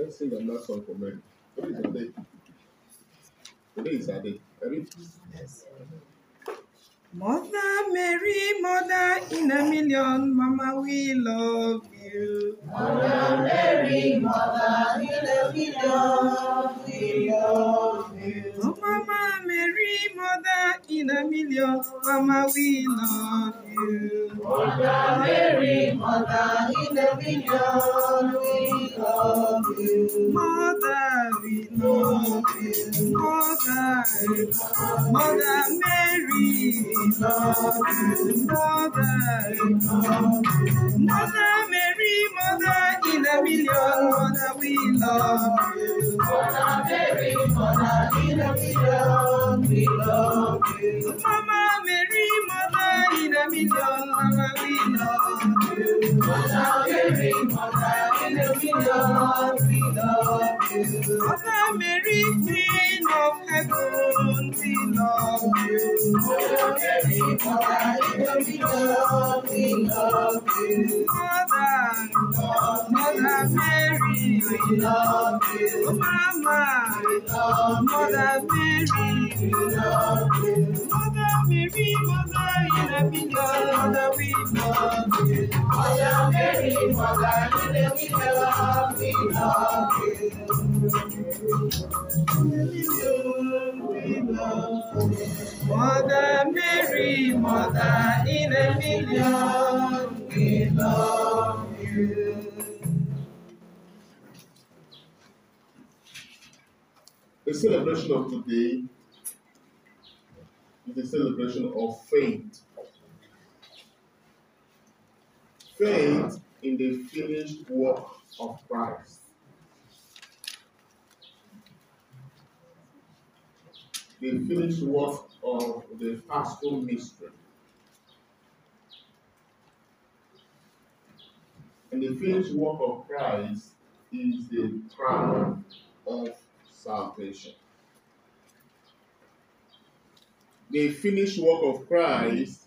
Let's sing another song for Mary. Today is her day. Today is her day. Ready? Mother Mary, mother in a million, Mama, we love you. Mother Mary, Mother in a million, we love you. The celebration of today is a celebration of faith. Faith in the finished work of Christ. The finished work of the paschal mystery. And the finished work of Christ is the crown of salvation. The finished work of Christ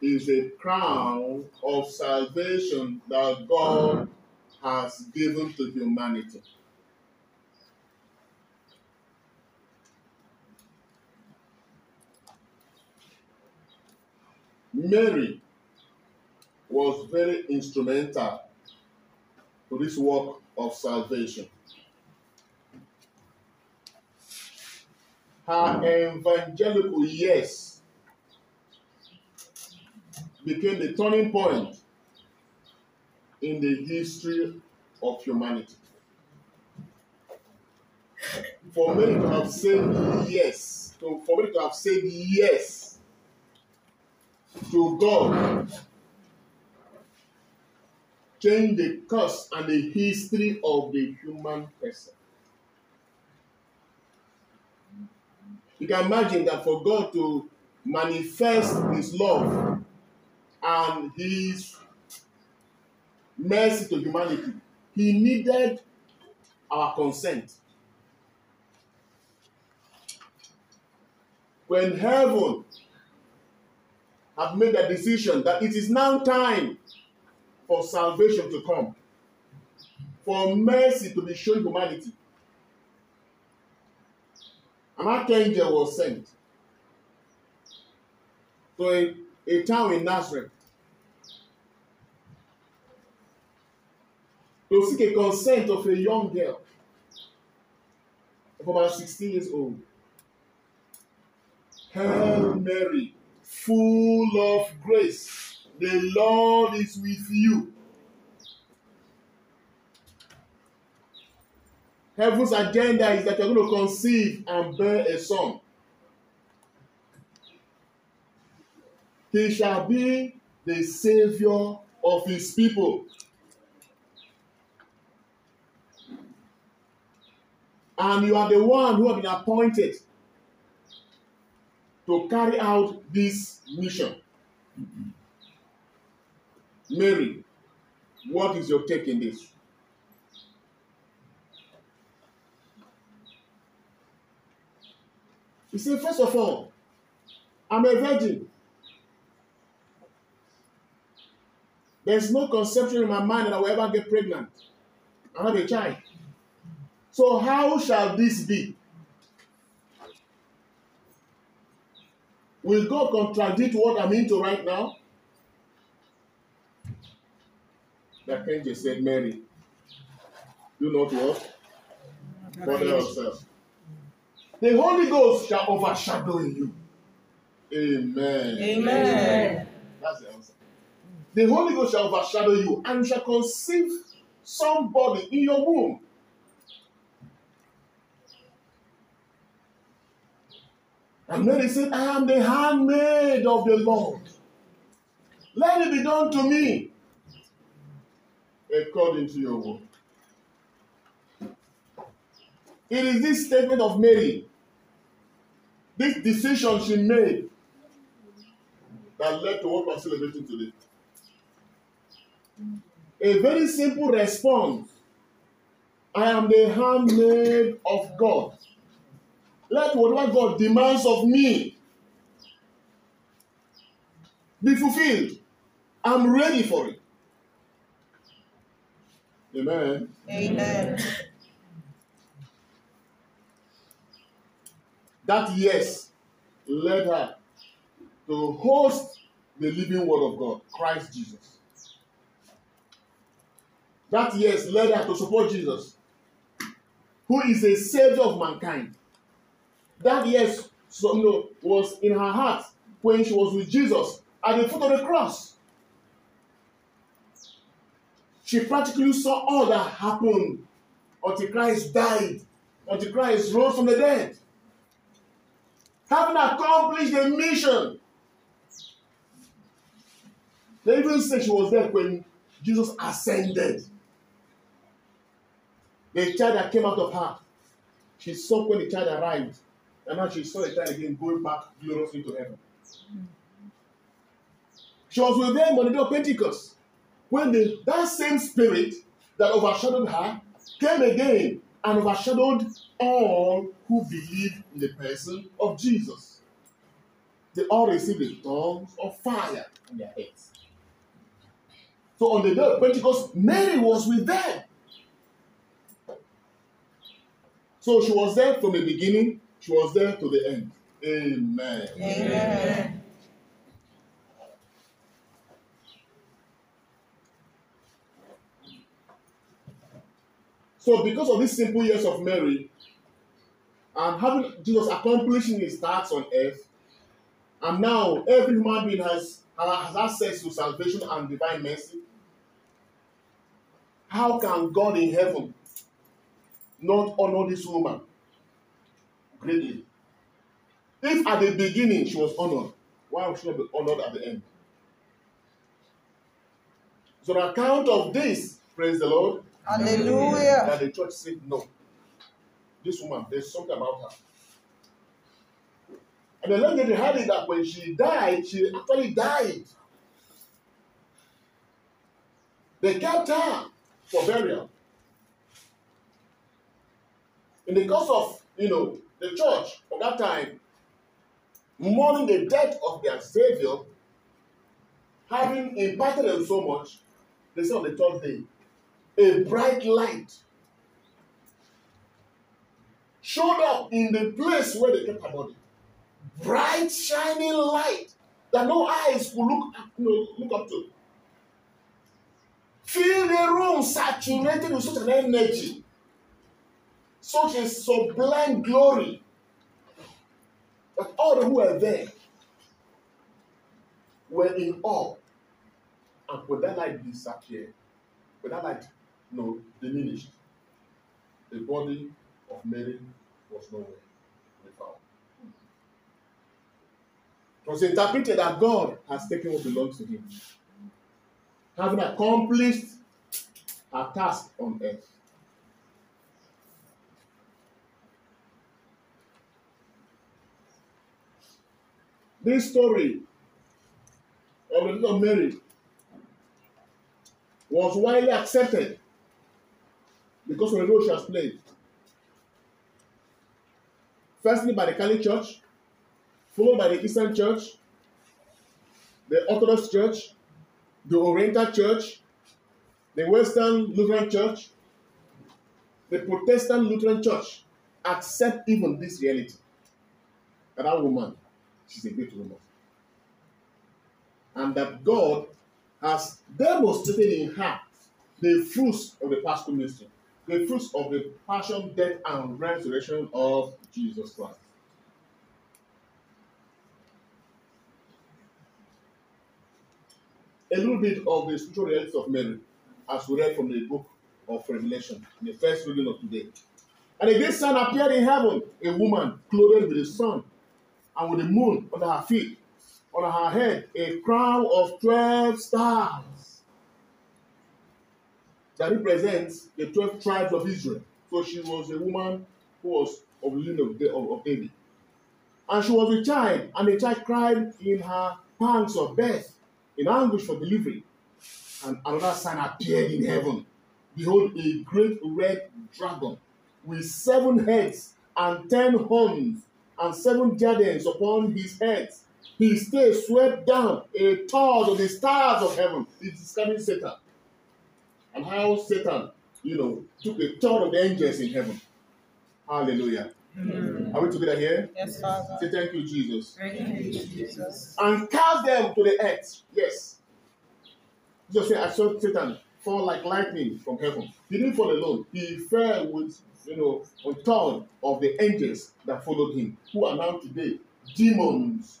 is a crown of salvation that God has given to humanity. Mary was very instrumental to this work of salvation. Her evangelical yes became the turning point in the history of humanity. For Mary to have said yes, to, for Mary to have said yes to God, change the course and the history of the human person. You can imagine that for God to manifest His love and His mercy to humanity, He needed our consent. When heaven have made a decision that it is now time for salvation to come, for mercy to be shown humanity, an archangel was sent to a, a town in Nazareth to seek a consent of a young girl of about 16 years old. Hail Mary, full of grace, the Lord is with you. Heaven's agenda is that you're going to conceive and bear a son. He shall be the savior of his people. And you are the one who have been appointed to carry out this mission. Mary, what is your take in this? You see, first of all, I'm a virgin. There's no conception in my mind that I will ever get pregnant. I have a child. So, how shall this be? Will God contradict what I'm into right now? That angel said, Mary, do not what? Bother yourself. The Holy Ghost shall overshadow you. Amen. Amen. That's the answer. The Holy Ghost shall overshadow you and shall conceive somebody in your womb. And Mary said, I am the handmaid of the Lord. Let it be done to me according to your word. It is this statement of Mary, this decision she made, that led to what we're celebrating today. A very simple response I am the handmaid of God. Let whatever God demands of me be fulfilled. I'm ready for it. Amen. Amen. That yes led her to host the living word of God, Christ Jesus. That yes led her to support Jesus, who is a savior of mankind. That yes so, no, was in her heart when she was with Jesus at the foot of the cross. She practically saw all that happened until Christ died, until Christ rose from the dead. Having accomplished the mission. They even say she was there when Jesus ascended. The child that came out of her, she saw when the child arrived. And now she saw the child again going back gloriously to heaven. She was with them on the day of Pentecost. When the, that same spirit that overshadowed her came again and overshadowed all who believe in the person of Jesus. They all received the tongues of fire in their heads. So on the day of Pentecost, Mary was with them. So she was there from the beginning, she was there to the end. Amen. Amen. So, because of this simple yes of Mary, and having Jesus accomplishing his tasks on earth, and now every human being has, has access to salvation and divine mercy, how can God in heaven not honor this woman greatly? If at the beginning she was honored, why should she not be honored at the end? So, on account of this, praise the Lord, Hallelujah. that the church said no. This woman, there's something about her. And the lady had it that when she died, she actually died. They kept her for burial. In the course of, you know, the church of that time, mourning the death of their Savior, having impacted them so much, they said on the third day, a bright light showed up in the place where they kept her body. Bright, shining light that no eyes could look, you know, look up to. Fill the room saturated with such an energy, such a sublime glory that all who were there were in awe. And when that light disappeared, when that light you know, diminished, the body of Mary was nowhere found. It was interpreted that God has taken what belongs to him, having accomplished her task on earth. This story of the little Mary was widely accepted because of the role she has played. Firstly, by the Catholic Church, followed by the Eastern Church, the Orthodox Church, the Oriental Church, the Western Lutheran Church, the Protestant Lutheran Church accept even this reality. That that woman, she's a great woman. And that God has demonstrated in her the fruits of the paschal mystery, the fruits of the passion, death, and resurrection of Jesus Christ. A little bit of the spiritual realities of Mary, as we read from the book of Revelation, in the first reading of today. And a great sign appeared in heaven, a woman clothed with the sun and with the moon under her feet, on her head a crown of 12 stars that represents the 12 tribes of Israel. So she was a woman who was of the line of, David. And she was a child, and the child cried in her pangs of birth, in anguish for delivery. And another sign appeared in heaven. Behold, a great red dragon with seven heads and ten horns and seven diadems upon his heads. His tail swept down a third of the stars of heaven. It's describing Satan. And how Satan, you know, took a third of the angels in heaven. Hallelujah. Are we together here? Yes, Father. Say thank you, Jesus. Thank you, Jesus. And cast them to the earth. Yes. Jesus said, I saw Satan fall like lightning from heaven. He didn't fall alone. He fell with, you know, a third of the angels that followed him, who are now today demons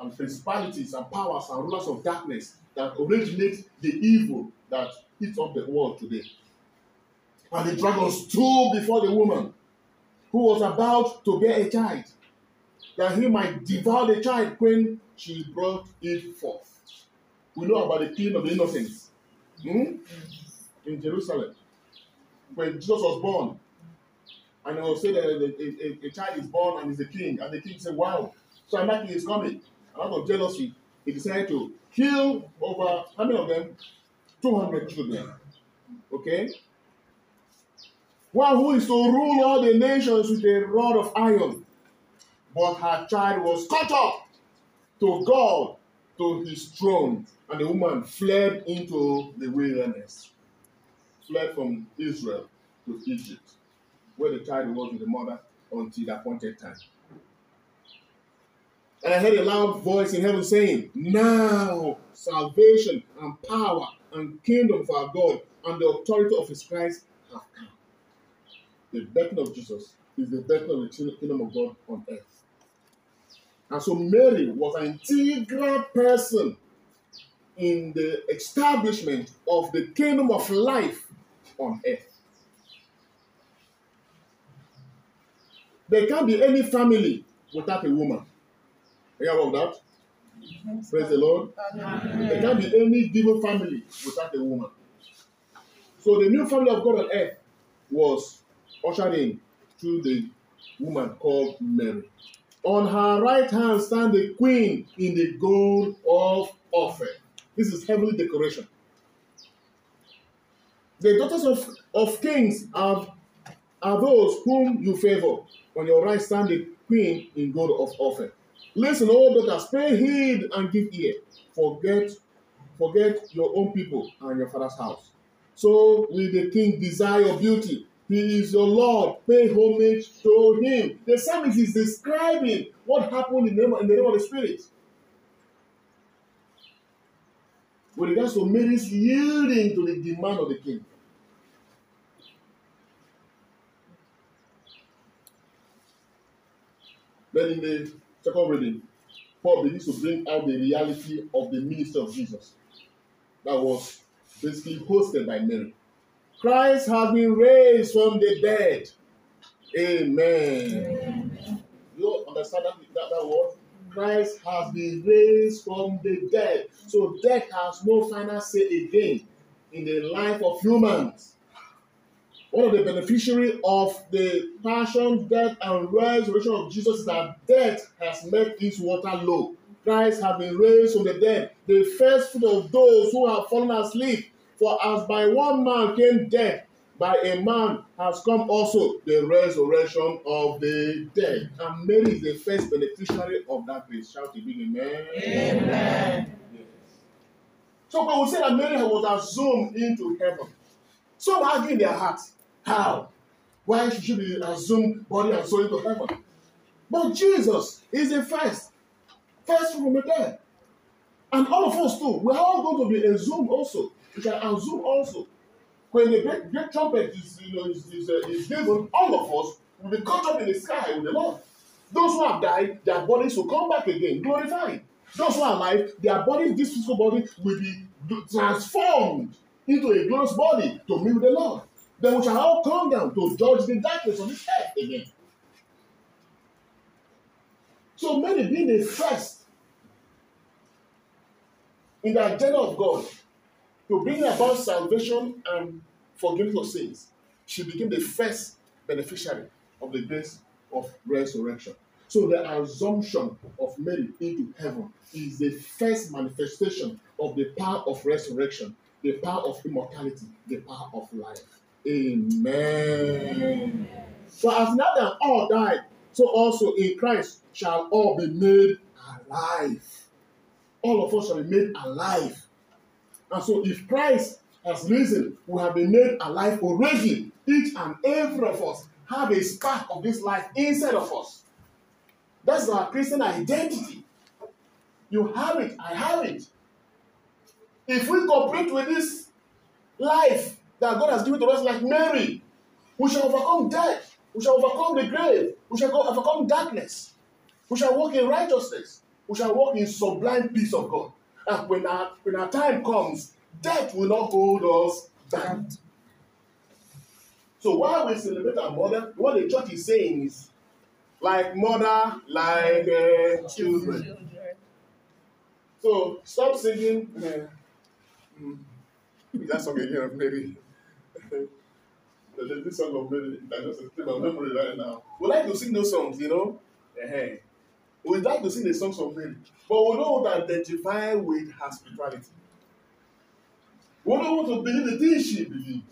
and principalities and powers and rulers of darkness that originate the evil that eats up the world today. And the dragon stood before the woman who was about to bear a child, that he might devour the child when she brought it forth. We know about the killing of the innocents hmm? in Jerusalem when Jesus was born. And it was said that a, a, a child is born and is a king, and the king said, Wow, so king is coming. And out of jealousy, he decided to kill over how many of them? 200 children. Okay? One who is to rule all the nations with a rod of iron. But her child was caught up to God, to his throne. And the woman fled into the wilderness, fled from Israel to Egypt, where the child was with the mother until the appointed time. And I heard a loud voice in heaven saying, Now salvation and power and kingdom of our God and the authority of his Christ have come. The birth of Jesus is the birth of the kingdom of God on earth. And so Mary was an integral person in the establishment of the kingdom of life on earth. There can't be any family without a woman. You that? Praise the Lord. There can't be any given family without a woman. So the new family of God on earth was ushered in through the woman called Mary. On her right hand stand the queen in the gold of Ophir. This is heavenly decoration. The daughters of, of kings are, are those whom you favor. On your right stand the queen in gold of Ophir. Listen, all daughters, pay heed and give ear. Forget, forget your own people and your father's house. So will the king desire beauty. He is your Lord. Pay homage to him. The psalmist is describing what happened in the, name, in the name of the Spirit. With regards to Mary's yielding to the demand of the king. Then in the second reading, Paul begins to bring out the reality of the ministry of Jesus that was basically hosted by Mary. Christ has been raised from the dead. Amen. You understand that, that, that word? Christ has been raised from the dead. So death has no final say again in the life of humans. One of the beneficiary of the passion, death, and resurrection of Jesus is that death has met its Waterloo. Christ has been raised from the dead, the first fruit of those who have fallen asleep. For as by one man came death, by a man has come also the resurrection of the dead. And Mary is the first beneficiary of that grace. Shout a big amen. Amen. Yes. So when we say that Mary was assumed into heaven, some argue in their heart, how? Why should she be assumed body and soul into heaven? But Jesus is the first, first from the dead. And all of us too, we're all going to be assumed also. We can assume also. When the great, great trumpet is, you know, is, is, uh, is given, all of us will be caught up in the sky with the Lord. Those who have died, their bodies will come back again, glorified. Those who are alive, their bodies, this physical body, will be transformed into a glorious body to meet with the Lord. Then we shall all come down to judge the darkness on this earth again. So Mary being the first in the agenda of God to bring about salvation and forgiveness of sins, she became the first beneficiary of the grace of resurrection. So the assumption of Mary into heaven is the first manifestation of the power of resurrection, the power of immortality, the power of life. Amen. So as now that all died, so also in Christ shall all be made alive. All of us shall be made alive. And so if Christ has risen, we have been made alive already. Each and every of us have a spark of this life inside of us. That's our Christian identity. You have it, I have it. If we cooperate with this life that God has given to us, like Mary, we shall overcome death, we shall overcome the grave, we shall overcome darkness, we shall walk in righteousness, we shall walk in sublime peace of God. And when our, when our time comes, death will not hold us back. So while we celebrate our mother, what the church is saying is, like mother, like uh, children. So stop singing. Uh, mm, that song again of Mary. this song of Mary, that just escaped my memory right now. We like to sing those songs, you know. uh We like to sing the songs of Mary, but we don't identify with spirituality. We don't want to believe the things she believed.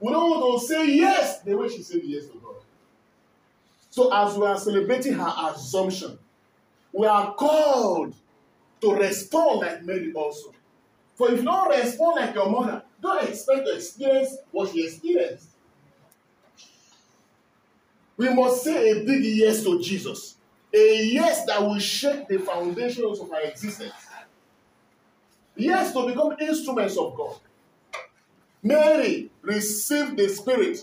We don't want to say yes the way she said yes to God. So, as we are celebrating her assumption, we are called to respond like Mary also. For if you don't respond like your mother, don't expect to experience what she experienced. We must say a big yes to Jesus. A yes that will shake the foundations of our existence. Yes to become instruments of God. Mary received the Spirit.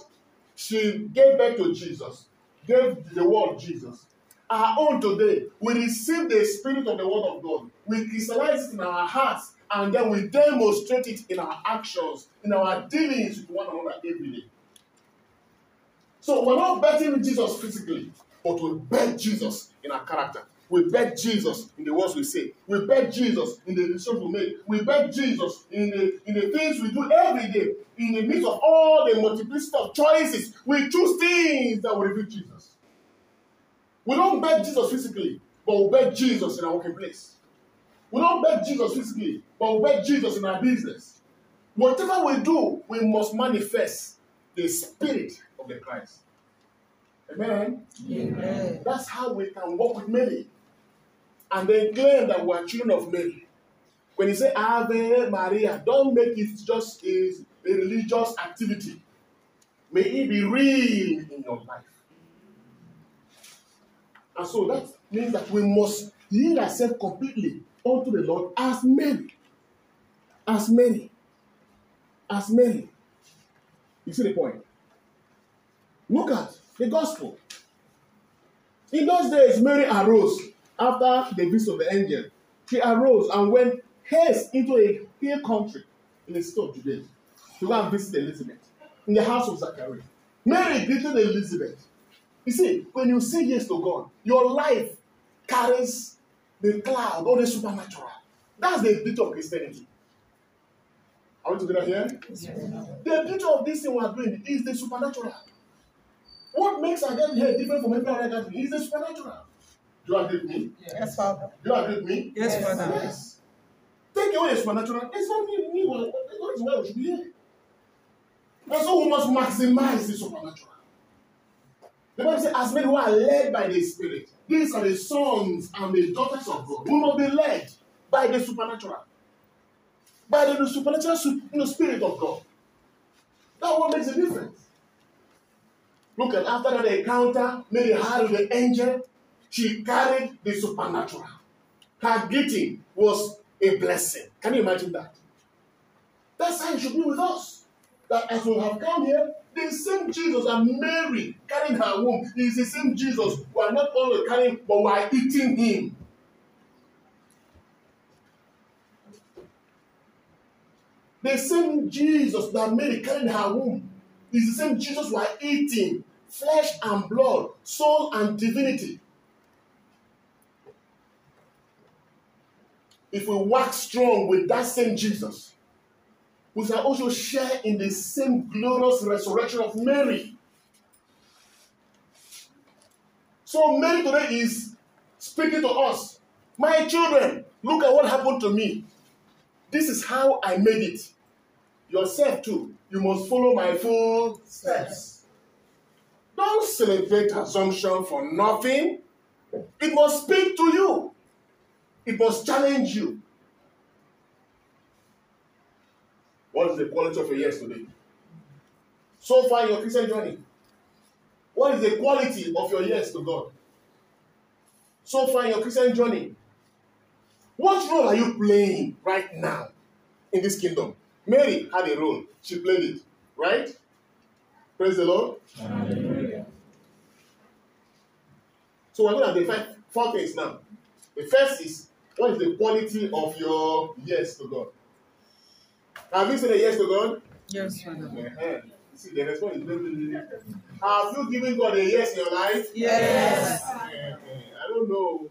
She gave birth to Jesus, gave the word Jesus. Our own today, we receive the Spirit of the Word of God. We crystallize it in our hearts and then we demonstrate it in our actions, in our dealings with one another every day. So we're not betting Jesus physically, but we bet Jesus in our character. We bet Jesus in the words we say. We bet Jesus in the decisions we make. We bet Jesus in the, in the things we do every day. In the midst of all the multiplicity of choices, we choose things that will reveal Jesus. We don't bet Jesus physically, but we bet Jesus in our working place. We don't beg Jesus physically, but we beg Jesus in our business. Whatever we do, we must manifest the spirit of the Christ. Amen. Amen. That's how we can walk with Mary and then claim that we are children of Mary. When you say Ave Maria, don't make it just a, a religious activity. May it be real in your life. And so that means that we must yield ourselves completely unto the Lord as Mary. As Mary. As Mary. You see the point? Look at the gospel. In those days, Mary arose after the visit of the angel, she arose and went haste into a hill country in the state of Judea to go and visit Elizabeth in the house of Zachariah. Mary greeted Elizabeth. You see, when you say yes to God, your life carries the cloud or the supernatural. That's the beauty of Christianity. Are we together here? Yes. The beauty of this thing we are doing is the supernatural. What makes our gathering here different from every other gathering is the supernatural. Do you agree with me? Yes, Father. Do you agree with me? Yes, Yes. Father. Yes. Take away the supernatural. It's not me. me what is why we should be here. And so we must maximize the supernatural. The Bible says, as men who are led by the Spirit, these are the sons and the daughters of God. We must be led by the supernatural. By the supernatural su- you know, Spirit of God. That's what makes a difference. Look at after that encounter Mary had with the angel, she carried the supernatural. Her greeting was a blessing. Can you imagine that? That's how it should be with us. That as we have come here, the same Jesus that Mary carrying her womb is the same Jesus we are not only carrying, but we are eating him. The same Jesus that Mary carried her womb is the same Jesus we are eating, flesh and blood, soul and divinity. If we work strong with that same Jesus, we shall also share in the same glorious resurrection of Mary. So Mary today is speaking to us. My children, look at what happened to me. This is how I made it. Yourself too. You must follow my full steps. Don't celebrate assumption for nothing. It must speak to you. It must challenge you. What is the quality of your yes today? So far in your Christian journey, what is the quality of your yes to God? So far in your Christian journey, what role are you playing right now in this kingdom? Mary had a role, she played it, right? Praise the Lord. So we're going to identify four things now. The first is what is the quality of your yes to God? Have you said a yes to God? Yes, Father. Uh-huh. See, the response is very, Have you given God a yes in your life? Yes. Uh-huh. I don't know.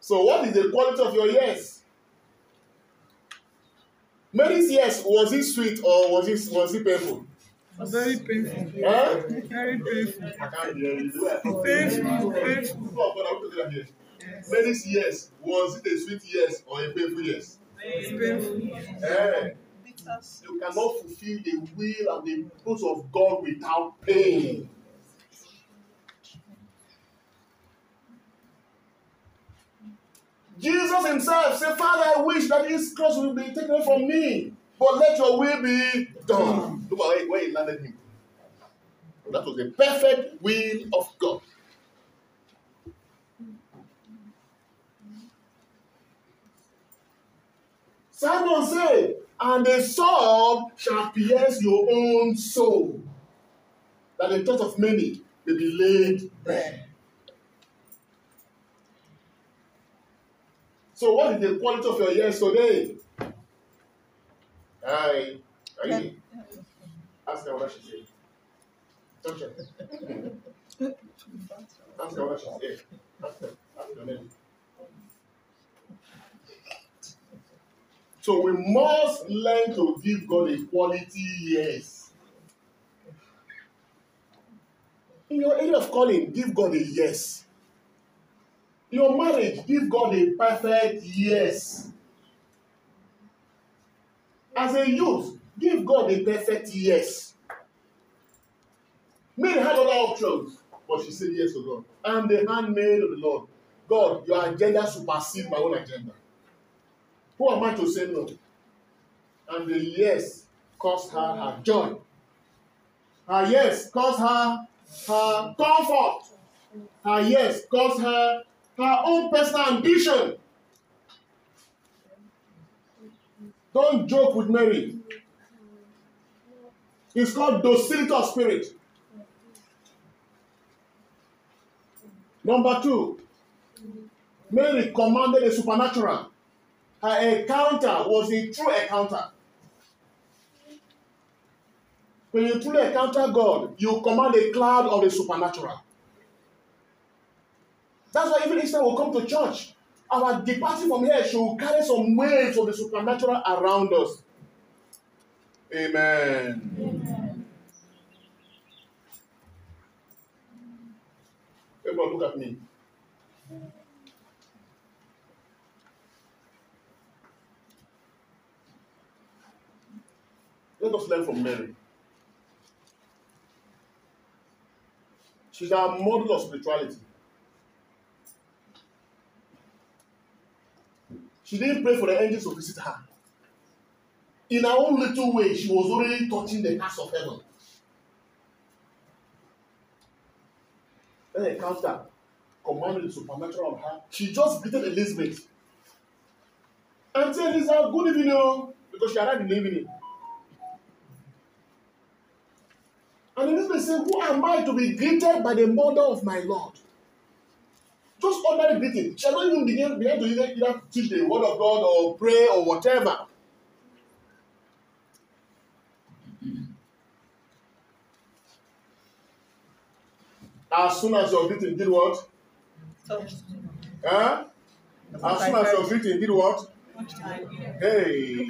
so, what is the quality of your yes? Mary's yes, was it sweet or was it was it painful? Very painful. Huh? Very painful. I can't hear you. Painful. Painful. People of God, I want to hear. Mary's yes, was it a sweet yes or a painful yes? It's painful. Eh, you cannot fulfill the will and the purpose of God without pain. Jesus himself said, Father, I wish that this cross will be taken away from me, but let your will be done. Look at where, where he landed him. That was the perfect will of God. Simeon said, And the sword shall pierce your own soul, that the thought of many may be laid bare. So, what is the quality of your yes today? Aye. Are you? Ask her what she said. Touch her. Ask her what she said. Ask her. Ask her name. So we must learn to give God a quality yes. In your area of calling, give God a yes. In your marriage, give God a perfect yes. As a youth, give God a perfect yes. Mary had other options, but she said yes to God. I'm the handmaid of the Lord. God, your agenda supersedes my own agenda. Who am I to say no? And the yes cost her her joy. Her yes cost her her comfort. Her yes cost her her own personal ambition. Don't joke with Mary. It's called docility of spirit. Number two, Mary commanded the supernatural. Her encounter was a true encounter. When you truly encounter God, you command a cloud of the supernatural. That's why even time we come to church, our departing from here should carry some waves of the supernatural around us. Amen. Amen. Everyone, look at me. Let us learn from Mary. She's our model of spirituality. She didn't pray for the angels to visit her. in her own little way, she was already touching the hearts of heaven. Then encounter commanded the supernatural on her. She just greeted Elizabeth. Auntie Elizabeth, good evening, oh, because she arrived in the evening. And Elizabeth said, Who am I to be greeted by the mother of my Lord? Just ordinary greeting. She had not even begin, began to either, either teach the word of God or pray or whatever. As soon as your greeting did what? Huh? As soon as your greeting did what? Hey,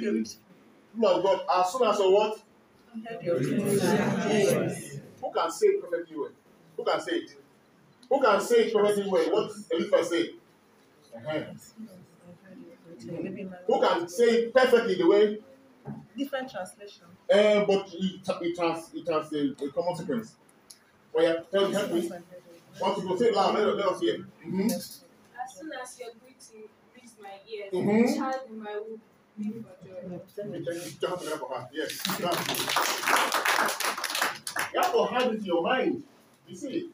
of God, as soon as your what? Who can say it perfectly well? Who can say it? Who can say it perfectly well? What Elizabeth say? Uh-huh. Who can say it perfectly the way? Different translation. Uh, but it, it has it has a, a common sequence. Oh yeah, tell me, help me. Want to go say it loud? Let, let us hear. Mm-hmm. As soon as your greeting reached my ears, Mhm. child in my womb leaped for joy. You have to have for her. Yes. that's good. You have to have it in your mind. You see.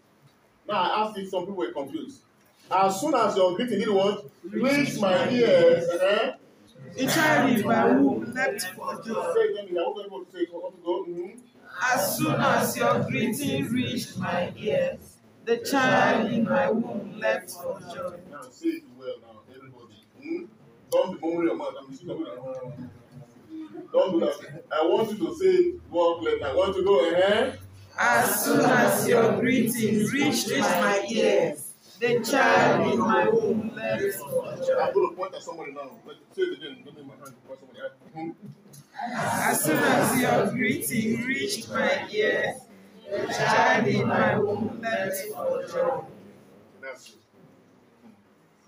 Now I asked if some people were confused. As soon as your greeting did what? Reached my ears. Uh-huh. The child in my womb leapt for Say joy. it again. I want everyone to say it. I want to go. Mm-hmm. As soon as your greeting reached my ears, the child in my womb leapt for joy. Now say it well now, everybody. Hmm? Don't be murmuring your mouth. I'm. Don't do that. I want you to say it well. I want to go ahead. As soon as your greeting reached my ears, the child in my womb leapt I'm going to point at somebody now. Say it again. Don't make my hand point somebody. Hmm? As soon as your greeting reached my ears, the child in my womb leapt for joy. That's it.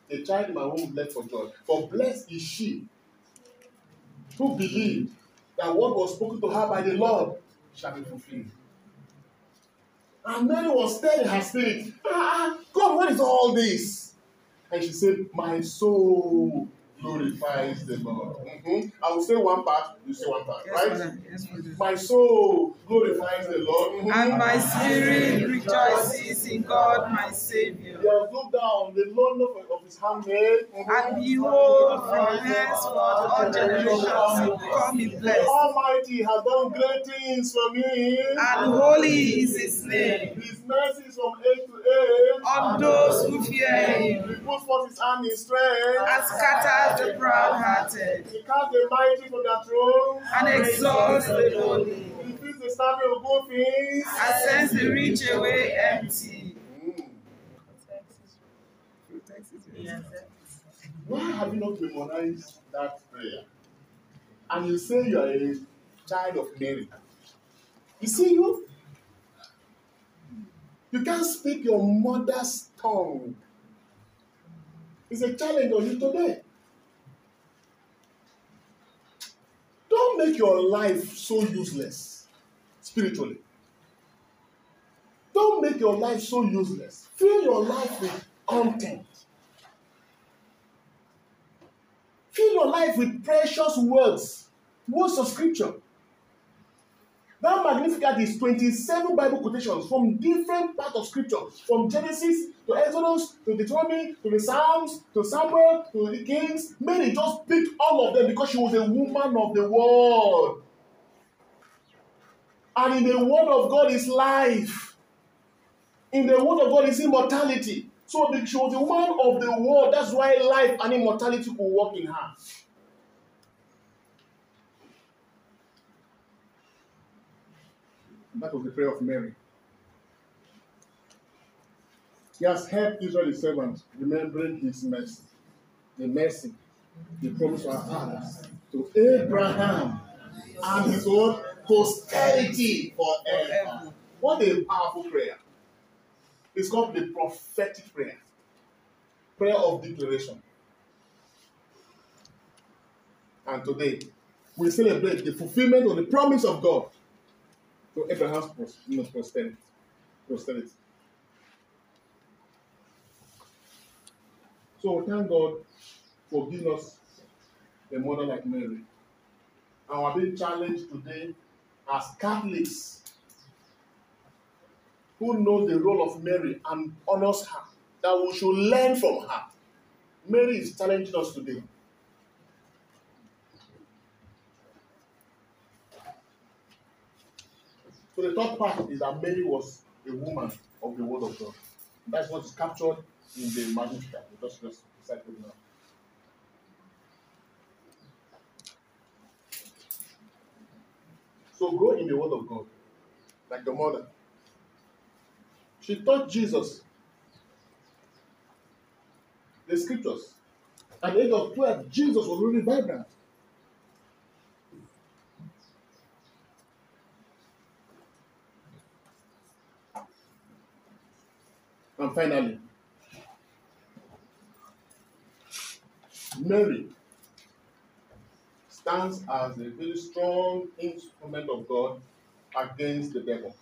The child in my womb leapt for joy. For blessed is she who believed that what was spoken to her by the Lord shall be fulfilled. And Mary was stirred in her spirit. Ah, ah, God, what is all this? And she said, My soul glorifies the Lord. Mhm. I will say one part, you say one part, right? Yes, Father. My soul glorifies the Lord. Mhm. And my spirit rejoices in God my Savior. He has looked down the loneliness of his handmaid. And behold, from henceforth all generations will call me The blessed. Almighty has done great things for me. And holy is his name His mercy is from age to age. on those who fear him, He puts forth his hand in strength. and scatters the proud-hearted, He casts the mighty from their throne. and exalts the lowly, He feeds the starving with good things. and sends the rich away empty. Mm. Why have you not memorized that prayer? And you say you are a child of Mary. You see, you you can't speak your mother's tongue. It's a challenge on you today. Don't make your life so useless spiritually. Don't make your life so useless. Fill your life with content. Fill your life with precious words, words of scripture. That Magnificat is 27 Bible quotations from different parts of scripture, from Genesis to Exodus to Deuteronomy to the Psalms to Samuel to the Kings. Mary just picked all of them because she was a woman of the world. And in the word of God is life. In the word of God is immortality. So she was a woman of the world. That's why life and immortality could work in her. That was the prayer of Mary. He has helped Israel, his servant, remembering his mercy, the mercy, the promise our fathers, to Abraham and his own posterity forever. What a powerful prayer. It's called the prophetic prayer, prayer of declaration. And today, we celebrate the fulfillment of the promise of God Abraham's posterity. So thank God for giving us a mother like Mary and we're being challenged today as Catholics who know the role of Mary and honors her, that we should learn from her. Mary is challenging us today. So the third part is that Mary was a woman of the word of God. That's what is captured in the Magnificat. We just just recited now. So grow in the word of God, like the mother. She taught Jesus the scriptures. At the age of 12, Jesus was really vibrant. And finally, Mary stands as a very strong instrument of God against the devil.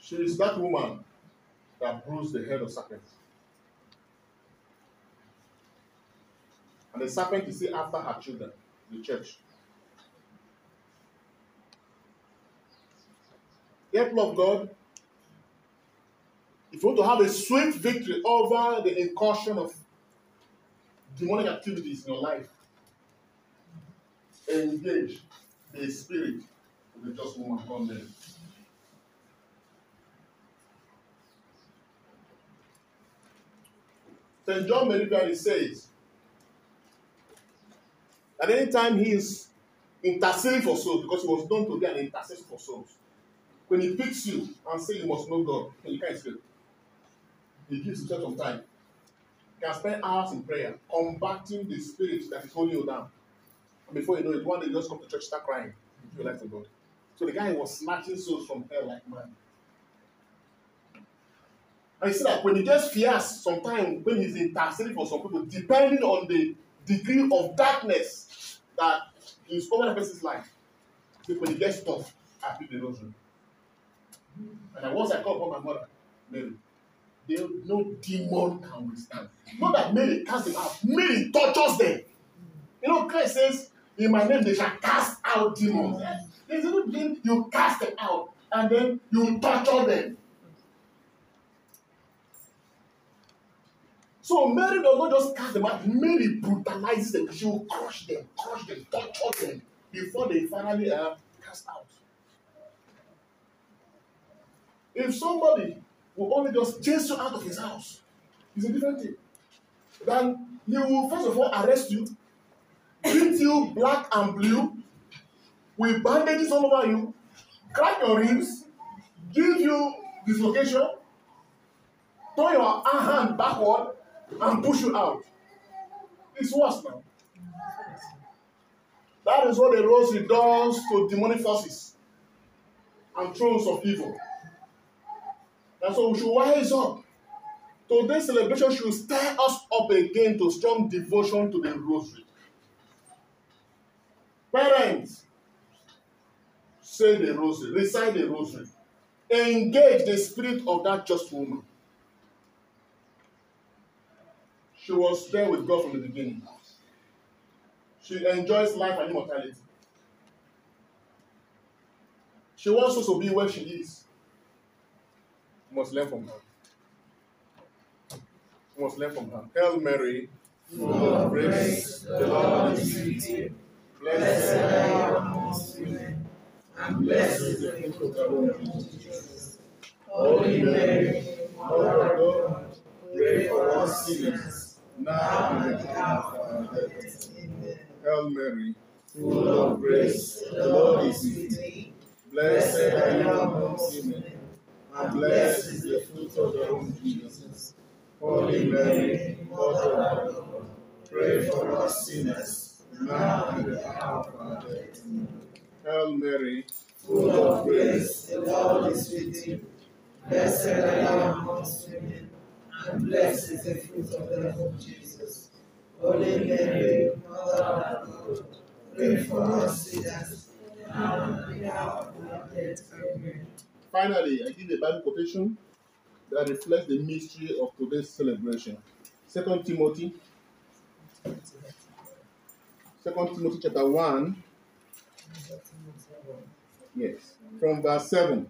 She is that woman that bruised the head of serpent. And the serpent is still after her children, the church. People of God, if you want to have a swift victory over the incursion of demonic activities in your life, engage the spirit of the just woman Mary. St. John Meridian says that anytime he is interceding for souls, because he was known to be an intercessor for souls, when he picks you and say you must know God, you can't escape. He gives himself some time. He can spend hours in prayer, combating the spirit that is holding you down. And before you know it, one day you just come to church, start crying, give your to God. So the guy was snatching souls from hell like man. And you see that when he gets fierce, sometimes when he's interceding for some people, depending on the degree of darkness that is over the person's life, when he gets tough, I pick the rosary. And once I call upon my mother, Mary, they, no demon can withstand. Not that Mary cast them out, Mary tortures them. You know, Christ says, In my name they shall cast out demons. There's a thing you cast them out and then you torture them. So Mary does not just cast them out, Mary brutalizes them. She will crush them, crush them, torture them before they finally are cast out. If somebody will only just chase you out of his house, it's a different thing. Then he will first of all arrest you, beat you black and blue, with bandages all over you, crack your ribs, give you dislocation, turn your hand backward, and push you out. It's worse now. That is what the rosary does to demonic forces and thrones of evil. And so we should rise up. Today's celebration should stir us up again to strong devotion to the rosary. Parents, say the rosary, recite the rosary. Engage the spirit of that just woman. She was there with God from the beginning. She enjoys life and immortality. She wants us to be where she is. We must learn from her. We must learn from her. Hail Mary, Full of grace, the Lord is with you. Blessed are you amongst women, and blessed is the fruit of your womb, Jesus. Holy Mary, Mother of God, pray for us sinners, now and at the hour of our death. Hail Mary, Full of grace, the Lord is with thee. Blessed are you amongst women, and blessed is the fruit of your womb, Jesus. Holy Mary, Mother of God, pray for us sinners, now and at the hour of our death. Hail Mary, Full of grace, the Lord is with you. Blessed are you amongst women, and blessed is the fruit of the womb, Jesus. Holy Mary, Mother of God, pray for us sinners, now and at the hour of our death. Amen. Finally, I give a Bible quotation that reflects the mystery of today's celebration. 2 Timothy Second Timothy chapter 1, yes, from verse 7.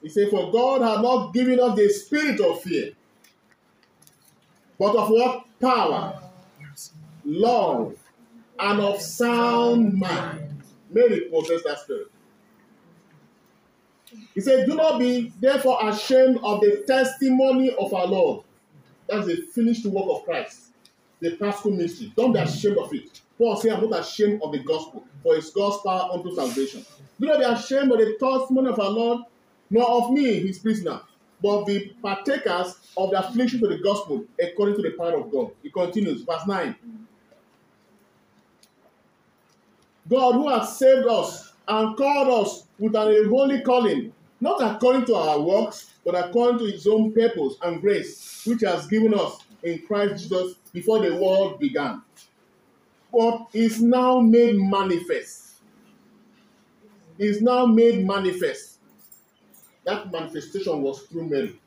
He said, For God had not given us the spirit of fear, but of what? Power, love, and of sound mind. Mary possessed that spirit. He said, Do not be therefore ashamed of the testimony of our Lord. That's the finished work of Christ, the Paschal mystery. Don't be ashamed of it. Paul said, I'm not ashamed of the gospel, for it's God's power unto salvation. Do not be ashamed of the testimony of our Lord, nor of me, his prisoner, but be partakers of the affliction of the gospel according to the power of God. He continues, verse 9. God, who has saved us and called us with an holy calling, not according to our works, but according to his own purpose and grace, which has given us in Christ Jesus before the world began, but is now made manifest. Is now made manifest. That manifestation was through Mary.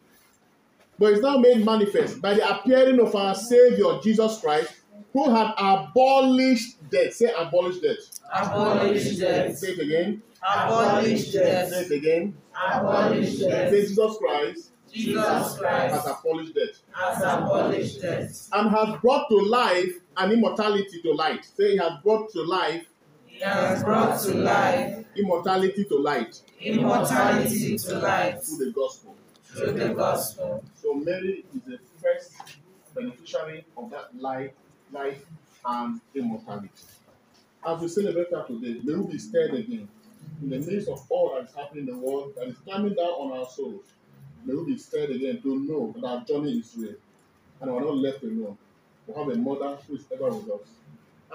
But it's now made manifest by the appearing of our Savior Jesus Christ, who had abolished death. Say abolished death. Abolish death. Say it again. Abolish Say it again. Abolish Say death. Jesus Christ Jesus Christ has abolished death has abolished death. and has brought to life and immortality to light. Say he has brought to life He has brought to life immortality to light immortality to light through the gospel. through the gospel. So Mary is the first beneficiary of that life, life and immortality. As we celebrate her today, may we be stirred again in the midst of all that is happening in the world that is coming down on our souls. May we be stirred again to know that our journey is real and we are not left alone. We have a mother who is ever with us.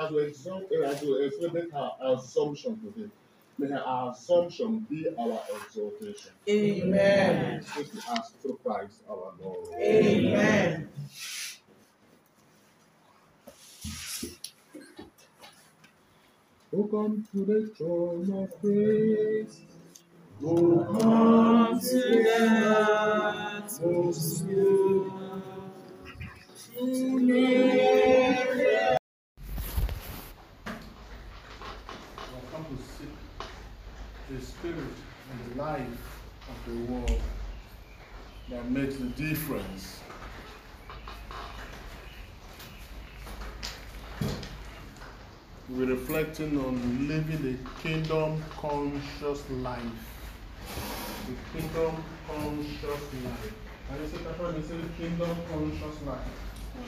As we exalt, as we celebrate her assumption today, may our assumption be our exaltation. Amen. This we ask through Christ our Lord. Amen. Oh, come to the throne of grace. Oh, Come to the utmost good. To live We come to seek the spirit and the life of the world that makes the difference. We're reflecting on living the kingdom conscious life. The kingdom conscious life. Can you say that one? You say kingdom conscious life.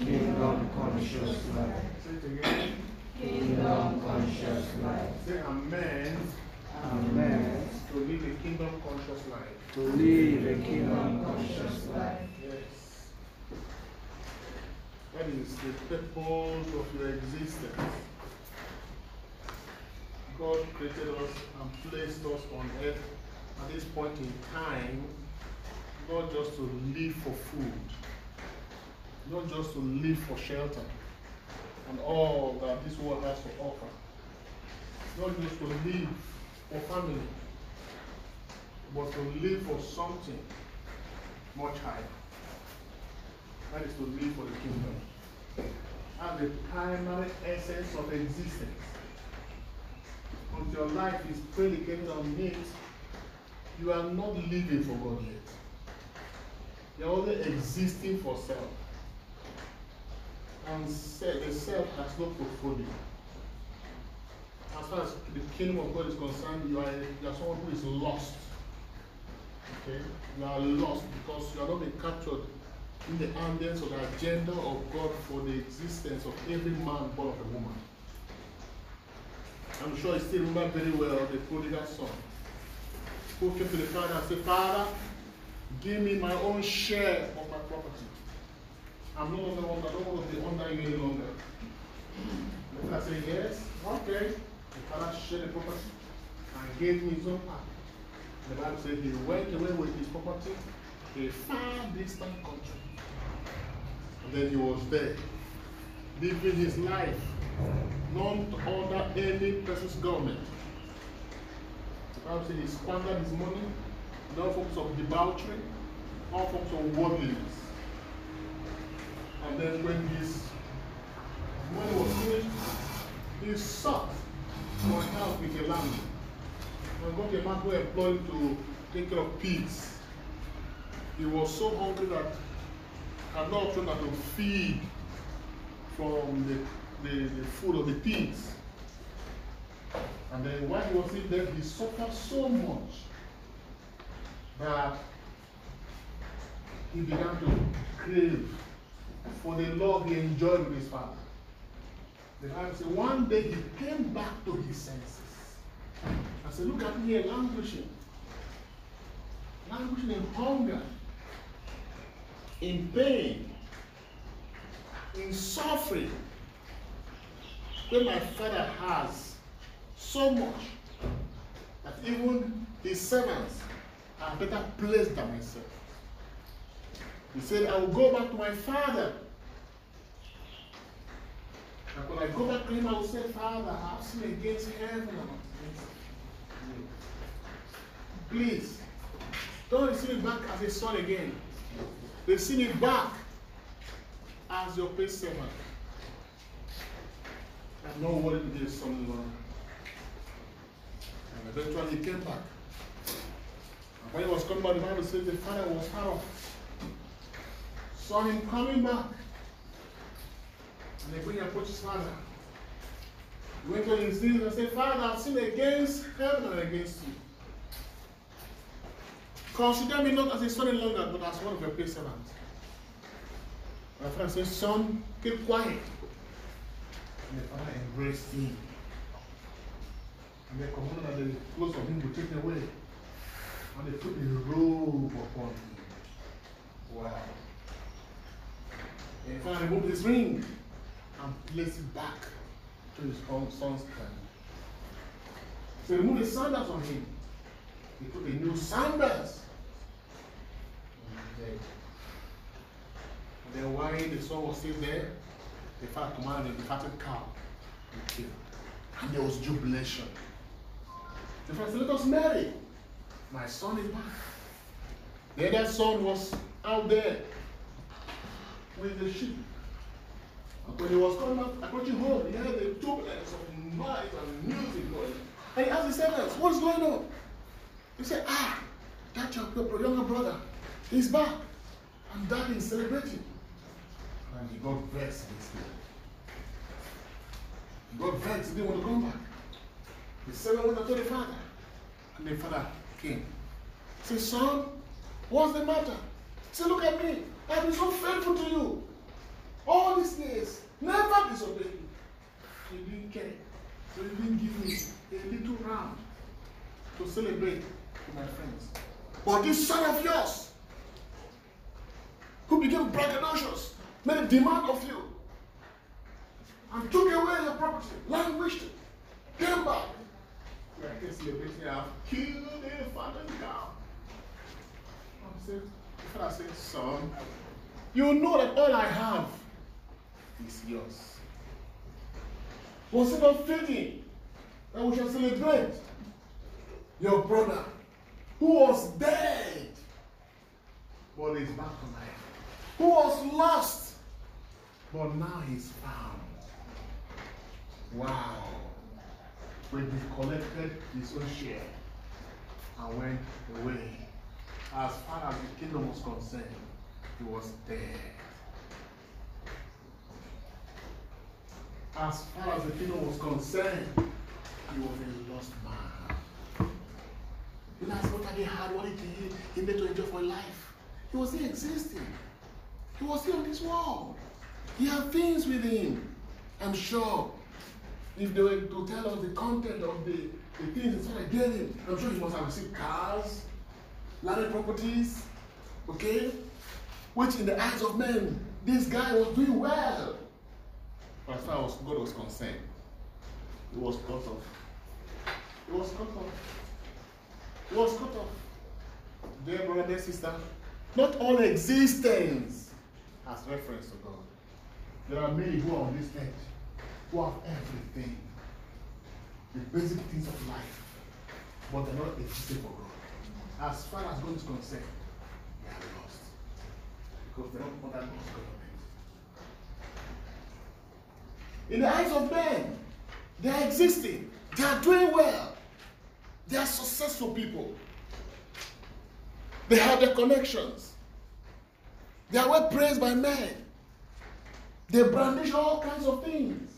Kingdom conscious life. Say it again. Kingdom conscious life. Say amen. Amen. To live a kingdom conscious life. To live a kingdom conscious life. Yes. That is the purpose of your existence. God created us and placed us on earth at this point in time, not just to live for food, not just to live for shelter and all that this world has to offer, not just to live for family, but to live for something much higher. That is to live for the kingdom. And the primary essence of existence. Once your life is predicated on it, you are not living for God yet. You are only existing for self. And the self has no portfolio. As far as the kingdom of God is concerned, you are, you are someone who is lost. Okay? You are lost because you are not being captured in the ambience of the agenda of God for the existence of every man born of a woman. I'm sure you still remember very well the prodigal son who came to the father and said, Father, give me my own share of my property. I'm no longer under, I don't want to be under you any longer. The father said, Yes, okay. The father shared the property and gave me his own part. The Bible said he went away with his property to a far distant country. And then he was there, living his life, not under any person's government. The Bible said he squandered his money in all forms of debauchery, all forms of worldliness. And then when his money was finished, he sought for help with a land. When got a man who employed him to take care of pigs. He was so hungry that no option than to feed from the, the, the food of the pigs. And then while he was in there, he suffered so much that he began to crave for the love he enjoyed with his father. The Bible says one day he came back to his senses. I said, Look at me here languishing. Languishing in hunger, in pain, in suffering. When my father has so much that even his servants are better placed than myself. He said, I will go back to my father. And when I go back to him, I will say, Father, I have sinned against heaven. Please, don't receive me back as a son again. Receive me back as your. I'm not worried with this son longer. And eventually he came back. And when he was coming back, the Bible says the father was far off. Saw him coming back. And they bring approach his father. He went on his knees and said, Father, I've sinned against heaven and against you. Consider me not as a son in law, but as one of your paid servants. Said, Son, keep quiet. And the father embraced him. And the commanded that the clothes of him be taken away. And they put a robe upon him. Wow. And the father removed his ring and placed it back to his own son's hand. So he removed the sandals on him. He put a new sandals. on his head. And then while the son was still there, the father commanded the fatted cow. And there was jubilation. The father said, Let us marry. My son is back. The other son was out there with the sheep. And when he was coming back, approaching home, he heard the turbulence of noise and music going. And he asked the servants, What's going on? He said, Ah, that your, your younger brother, he's back. And daddy is celebrating. And he got vexed his spirit. He got vexed, he didn't want to come back. The servant went told the father. And the father came. He said, Son, what's the matter? He said, Look at me. I've been so faithful to you. All these years, never disobeyed you. You didn't care. So you didn't give me a little round to celebrate with my friends. But this son of yours, who became braggadocious, made a demand of you, and took away your property, languished it, came back. You are still celebrating, I have killed a father's cow. I said, father said, son, you know that all I have is yours. Was it not fitting that we shall celebrate your brother who was dead but is back to life? Who was lost but now he's found? Wow. When he collected his own share and went away, as far as the kingdom was concerned, he was dead. As far as the kingdom was concerned, he was a lost man. You know, what he had, what did he, he made to enjoy for life? He was still existing. He was still in this world. He had things with him. I'm sure. If they were to tell us the content of the, the things him, I'm sure he must have received cars, landed properties, okay? Which in the eyes of men, this guy was doing well. But as far as God was concerned, he was cut off. He was cut off. He was cut off. Dear brother, dear sister, not all existence has reference to God. There are many who are on this earth who have everything, the basic things of life, but they're not existing for God. As far as God is concerned, they are lost because they don't under God's government. In the eyes of men, they are existing. They are doing well. They are successful people. They have their connections. They are well praised by men. They brandish all kinds of things.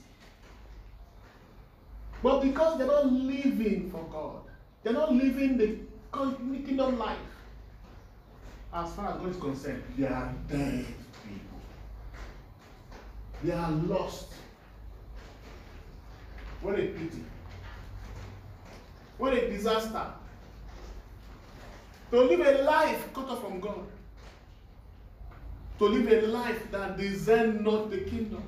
But because they're not living for God, they're not living the kingdom life. As far as God is concerned, they are dead people. They are lost. What a pity. What a disaster. To live a life cut off from God. To live a life that desires not the kingdom.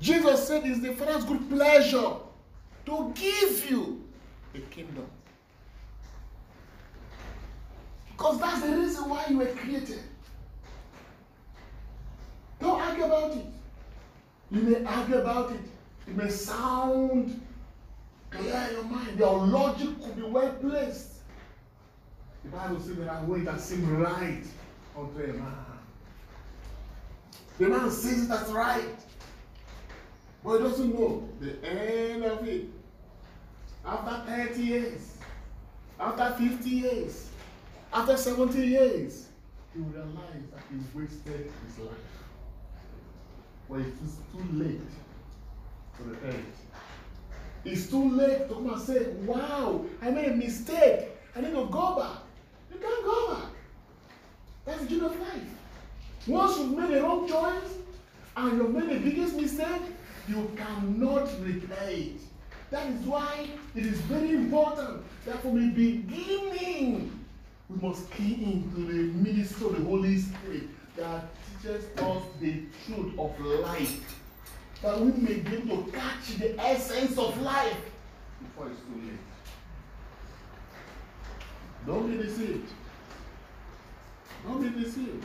Jesus said it's the Father's good pleasure to give you the kingdom. Because that's the reason why you were created. Don't argue about it. You may argue about it. It may sound clear in your mind. Your logic could be well placed. The Bible says there are ways that seem right unto a man. The man says that's right. But he doesn't know the end of it. After 30 years, after 50 years, after 70 years, he will realize that he wasted his life. But it is too late to end. It's too late to come and say, Wow, I made a mistake. I need to go back. You can't go back. That's life. Once you've made a wrong choice and you've made the biggest mistake, you cannot repair it. That is why it is very important that from the beginning we must key into the ministry of the Holy Spirit that teaches us the truth of life. That we may be able to catch the essence of life before it's too late. Don't be deceived. Don't be deceived.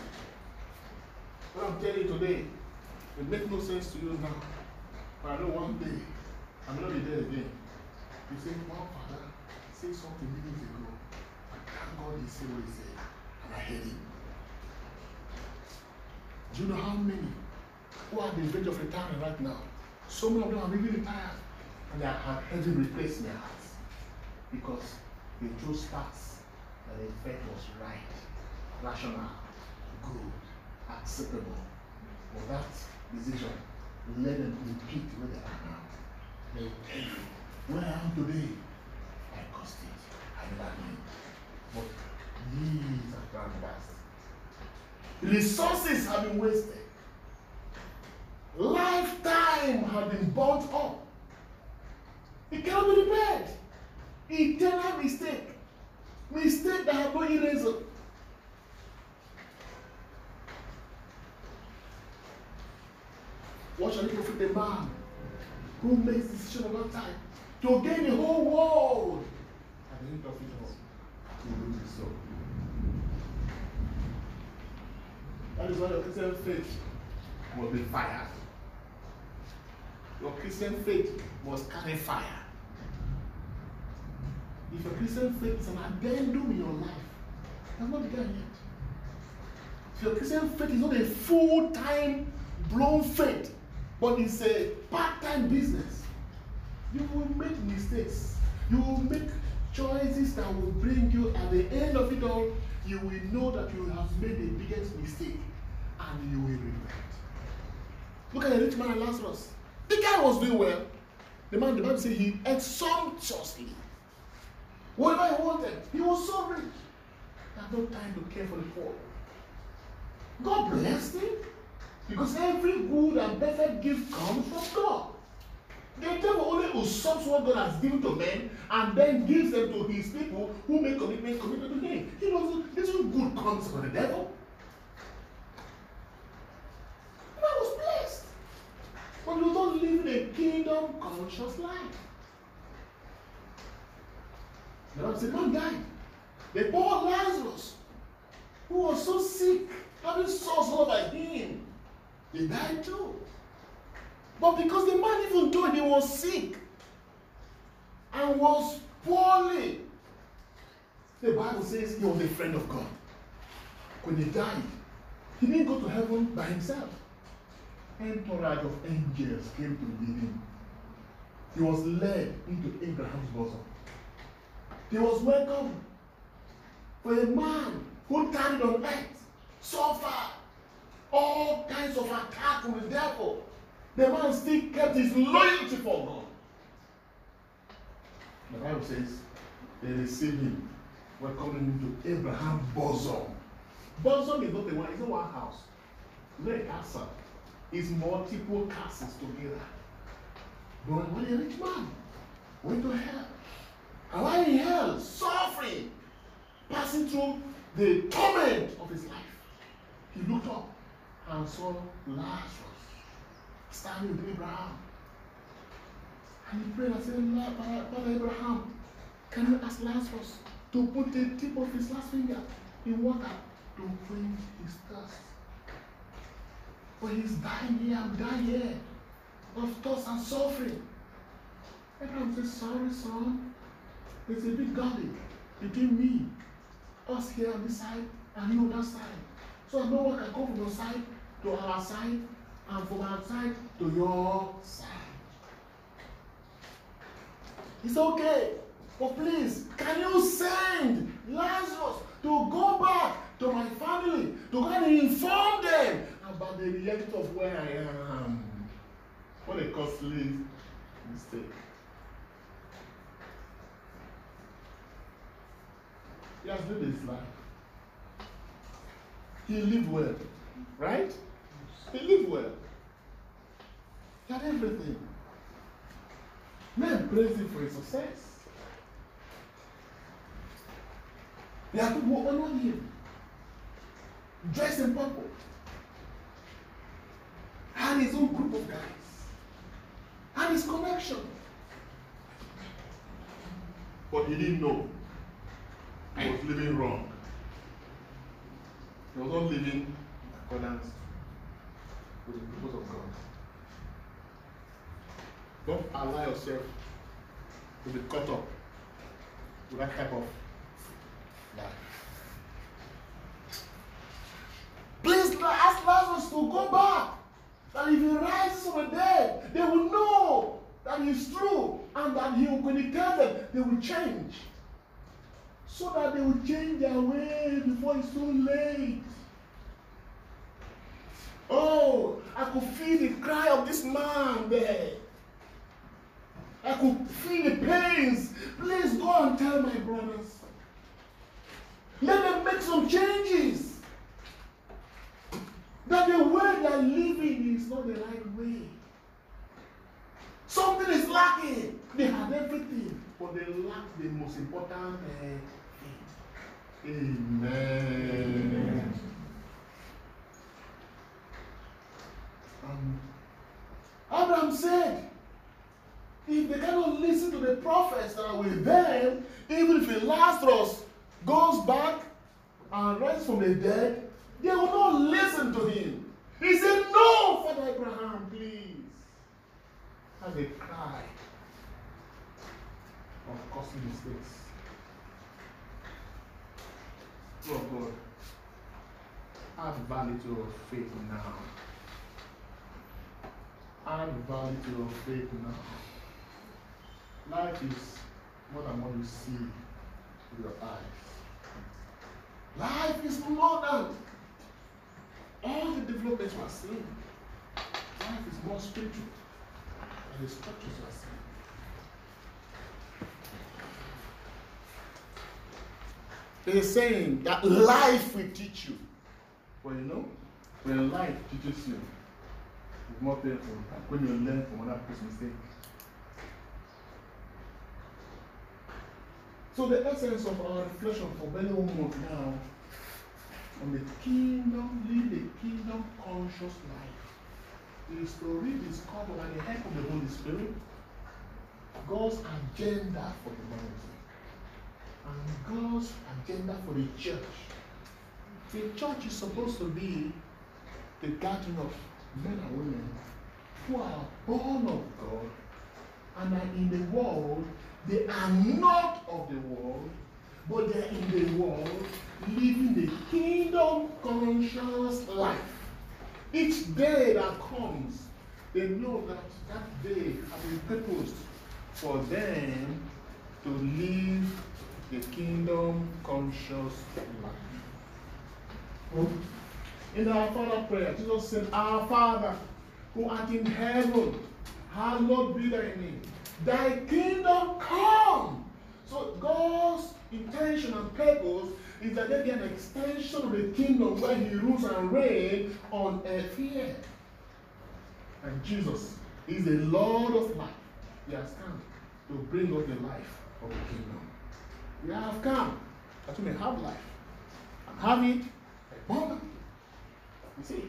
What I'm telling you today, it makes no sense to you now. But I know one day, I may not be there again. You say, wow, Father, say something minutes ago. But thank God he said what he said. And I heard him. Do you know how many who are the verge of retirement right now? So many of them are really retired. And they have replacement hearts. Because they chose paths that they felt was right, rational, good, acceptable. But that decision let them repeat where they are now. They will tell you, where I am today, I caused it. I never knew. But have gone past. Resources have been wasted. Lifetime have been burnt up. It cannot be repaired. Eternal mistake. Mistake that have no eraser. What shall it profit a man who makes decision about time to gain the whole world and the end of it all to lose his soul? That is why your Christian faith must be fired. Your Christian faith must carry fire. If your Christian faith is an addendum in your life, it has not begun yet. If your Christian faith is not a full-time blown faith, but it's a part-time business, you will make mistakes. You will make choices that will bring you at the end of it all, you will know that you have made the biggest mistake and you will regret. Look at the rich man and Lazarus. The guy was doing well. The man, the Bible says he ate sumptuously. Whatever he wanted, he was so rich. He had no time to care for the poor. God blessed him because every good and perfect gift comes from God. The devil only usurps what God has given to men and then gives them to his people who make commitment commitment to him. He doesn't, this good comes from the devil. Man was blessed. But he was not living a kingdom conscious life. The Bible said, man died. The poor Lazarus, who was so sick, having sores all over him, he died too. But because the man, even though he was sick and was poorly, the Bible says he was a friend of God. When he died, he didn't go to heaven by himself. entourage of angels came to lead him. He was led into Abraham's bosom. He was welcomed for a man who carried on earth, suffered all kinds of attack from the devil. The man still kept his loyalty for God. The Bible says they received him, welcomed him to Abraham's bosom. Bosom is not the one, it's not one house. It's not a castle. It's multiple castles together. But when a rich man went to hell, and while in hell, suffering, passing through the torment of his life, he looked up and saw Lazarus standing with Abraham. And he prayed and said, Father, Abraham, can you ask Lazarus to put the tip of his last finger in water to quench his thirst? For he's dying here, I'm dying here of thirst and suffering. Abraham said, Sorry, son. There's a big gulf between me, us here on this side, and you on that side. So no one can go from your side to our side, and from our side to your side. It's okay. But please, can you send Lazarus to go back to my family to go and inform them about the reality of where I am? What a costly mistake. He has lived his life. He lived well, right? He lived well. He had everything. Men praise him for his success. There are people who honor him, dressed in purple, had his own group of guys, had his connection. But he didn't know he was living wrong. He was not living in accordance with the purpose of God. Don't allow yourself to be caught up with that type of life. Please ask Lazarus to go back. That if he rises from the dead, they will know that he's true and that he will, tells them, they will change. So that they will change their way before it's too late. Oh, I could feel the cry of this man there. I could feel the pains. Please go and tell my brothers. Let them make some changes. That the way they are living is not the right way. Something is lacking. They have everything, but they lack the most important uh, thing. Amen. Um, Abraham said, if they cannot listen to the prophets that are with them, even if Lazarus goes back and rises from the dead, they will not listen to him. He said, No, Father Abraham, please. As a cry of costly mistakes. Oh God, add value to your faith now. Add value to your faith now. Life is more than what you see with your eyes. Life is more than all the developments we are seeing. Life is more spiritual than the structures we are seeing. There's a saying that life will teach you. Well, you know, when life teaches you, more painful when you learn from another person's mistake. So the essence of our reflection for many months now on the kingdom, live the kingdom conscious life is to rediscover by the help of the Holy Spirit God's agenda for humanity and God's agenda for the church. The church is supposed to be the gathering of men and women who are born of God and are in the world. They are not of the world, but they are in the world living the kingdom conscious life. each day that comes, they know that that day has been purposed for them to live the kingdom conscious life. Oh. In our Father prayer, Jesus said, Our Father who art in heaven, hallowed be thy name. Thy kingdom come. So God's intention and purpose is that there be an extension of the kingdom where he rules and reigns on earth here. And Jesus is the Lord of life. He has come to bring us the life of the kingdom. We have come that we may have life and have it abundantly. You see?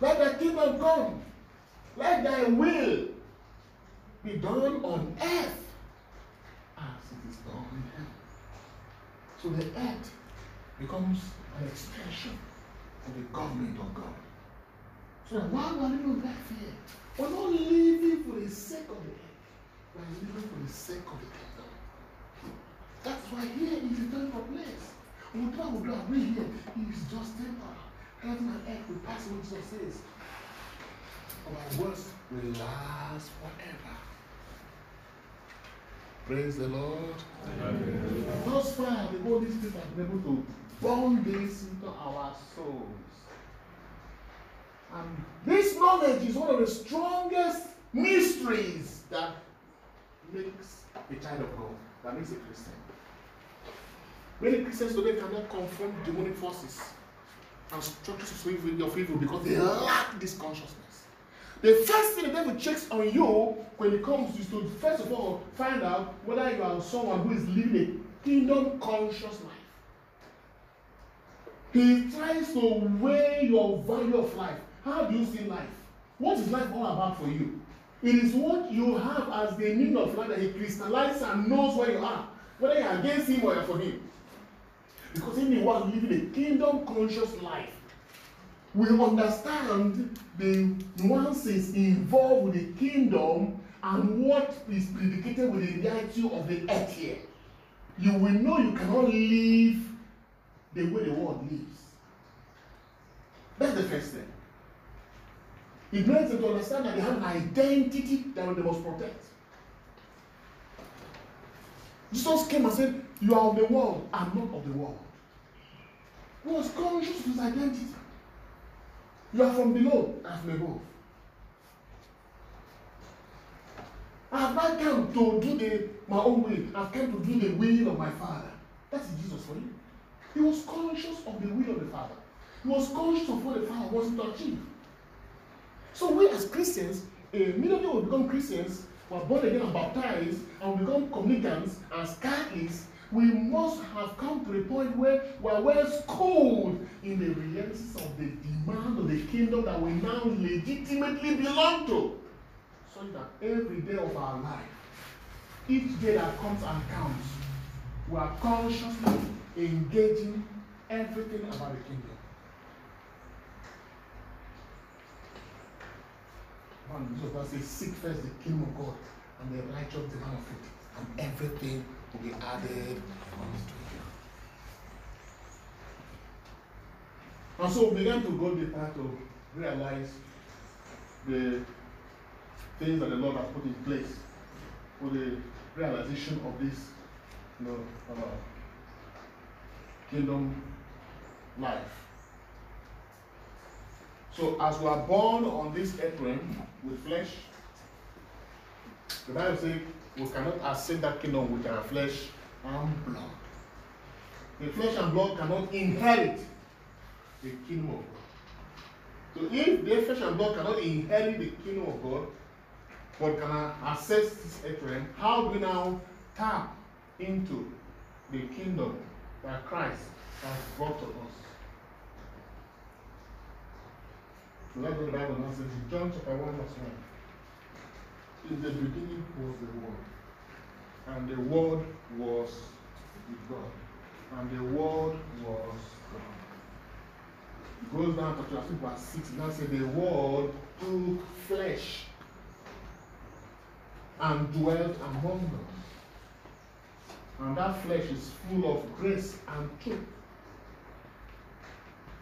Let the kingdom come. Let thy will be done on earth as it is done in heaven. So the earth becomes an extension of the government of God. So that while we're living here, we're not living for the sake of the earth, we're living for the sake of the kingdom. That's why here is a temporal place. Whatever we do we here is just temporal. Heaven and earth will pass away, Jesus says. Our words will last forever. Praise the Lord. Amen. Thus far, the Holy Spirit has been able to bond this into our souls. And this knowledge is one of the strongest mysteries that makes a child of God, that makes a Christian. Many Christians today cannot confront demonic forces and structures of evil because they lack this consciousness. The first thing the devil checks on you when it comes is to first of all find out whether you are someone who is living a kingdom conscious life. He tries to weigh your value of life. How do you see life? What is life all about for you? It is what you have as the meaning of life that he crystallizes and knows where you are, whether you are against him or you are for him. Because anyone living a kingdom conscious life will understand the nuances involved with the kingdom and what is predicated with the reality of the earth here. You will know you cannot live the way the world lives. That's the first thing. It makes them to understand that they have an identity that they must protect. Jesus came and said, You are of the world, I'm not of the world. He was conscious of his identity. You are from below, I'm from above. I have not come to do the, my own will. I've come to do the will of my Father. That's Jesus for you. He was conscious of the will of the Father. He was conscious of what the Father wants to achieve. So we as Christians, immediately we become Christians, we are born again and baptized, and we become communicants and Catholics, we must have come to a point where we are well schooled in the realities of the demand of the kingdom that we now legitimately belong to. So that every day of our life, each day that comes and counts, we are consciously engaging everything about the kingdom. One Jesus says, Seek first the kingdom of God and the righteous demand of it, and everything will be added unto you. And so we began to go deeper to realize the things that the Lord has put in place for the realization of this you know, uh, kingdom life. So, as we are born on this earth with flesh, the Bible says we cannot accept that kingdom with our flesh and blood. The flesh and blood cannot inherit the kingdom of God. So, if the flesh and blood cannot inherit the kingdom of God, but can access this earth how do we now tap into the kingdom that Christ has brought to us? So that's what the Bible now says in John chapter 1, verse 1. In the beginning was the Word, and the Word was with God, and the Word was God. It goes down to chapter verse 6, now says the Word took flesh and dwelt among us. And that flesh is full of grace and truth.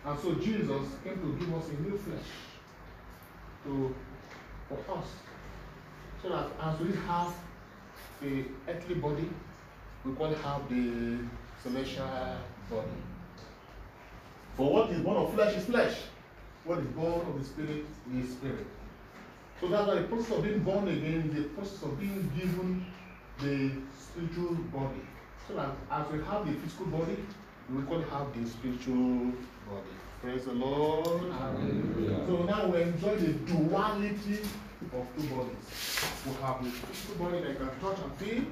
And so Jesus came to give us a new flesh to for us. So that as we have the earthly body, we can have the celestial body. For what is born of flesh is flesh. What is born of the spirit is spirit. So that's why the process of being born again is the process of being given the spiritual body. So that as we have the physical body, we can have the spiritual body. Praise the Lord. Hallelujah. So now we enjoy the duality of two bodies. We have the physical body that can touch and feel,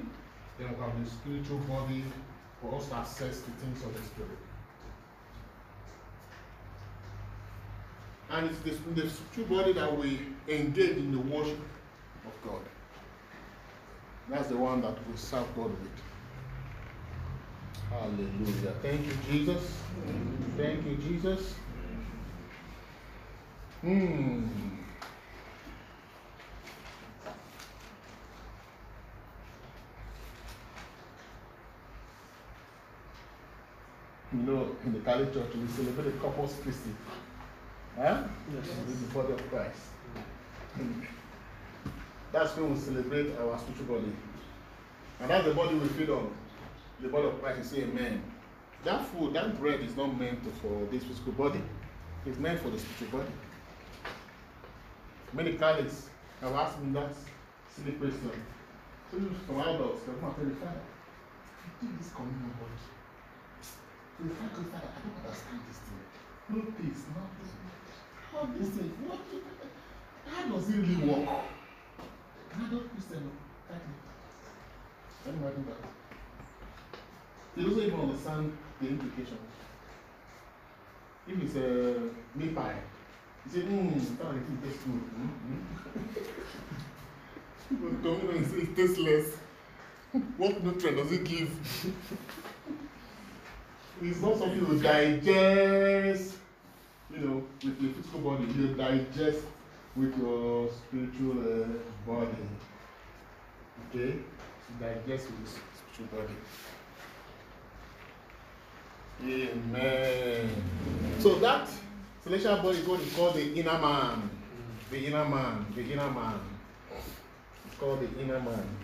then we have the spiritual body for us to access the things of the spirit. And it's this, the spiritual body that we engage in the worship of God. That's the one that we serve God with. Hallelujah. Thank you, Jesus. Thank you, Jesus. Hmm. You know, in the Catholic Church, we celebrate the Corpus Christi. Huh? Yes. The body of Christ. That's when we celebrate our spiritual body. And that's the body we feed on. The body of Christ. You say amen. That food, that bread is not meant for this physical body. It's meant for the spiritual body. Many Catholics have asked me that silly question. You from adults, come me, Father, you do this communion body. The Father, Father, I don't understand this thing. No taste, nothing. How this thing, what, how does it really work? An adult Christian, Catholic. Let me imagine that. They don't even understand the implications. If it's a meat pie, you say, hmm, that it tastes good. Mm-hmm. But communion say it tastes less. what nutrient does it give? It's not something you digest, you know, with your physical body. You digest with your spiritual uh, body. Okay? You digest with your spiritual body. Amen. So that celestial body is what is called the inner man. The inner man. The inner man. It's called the inner man.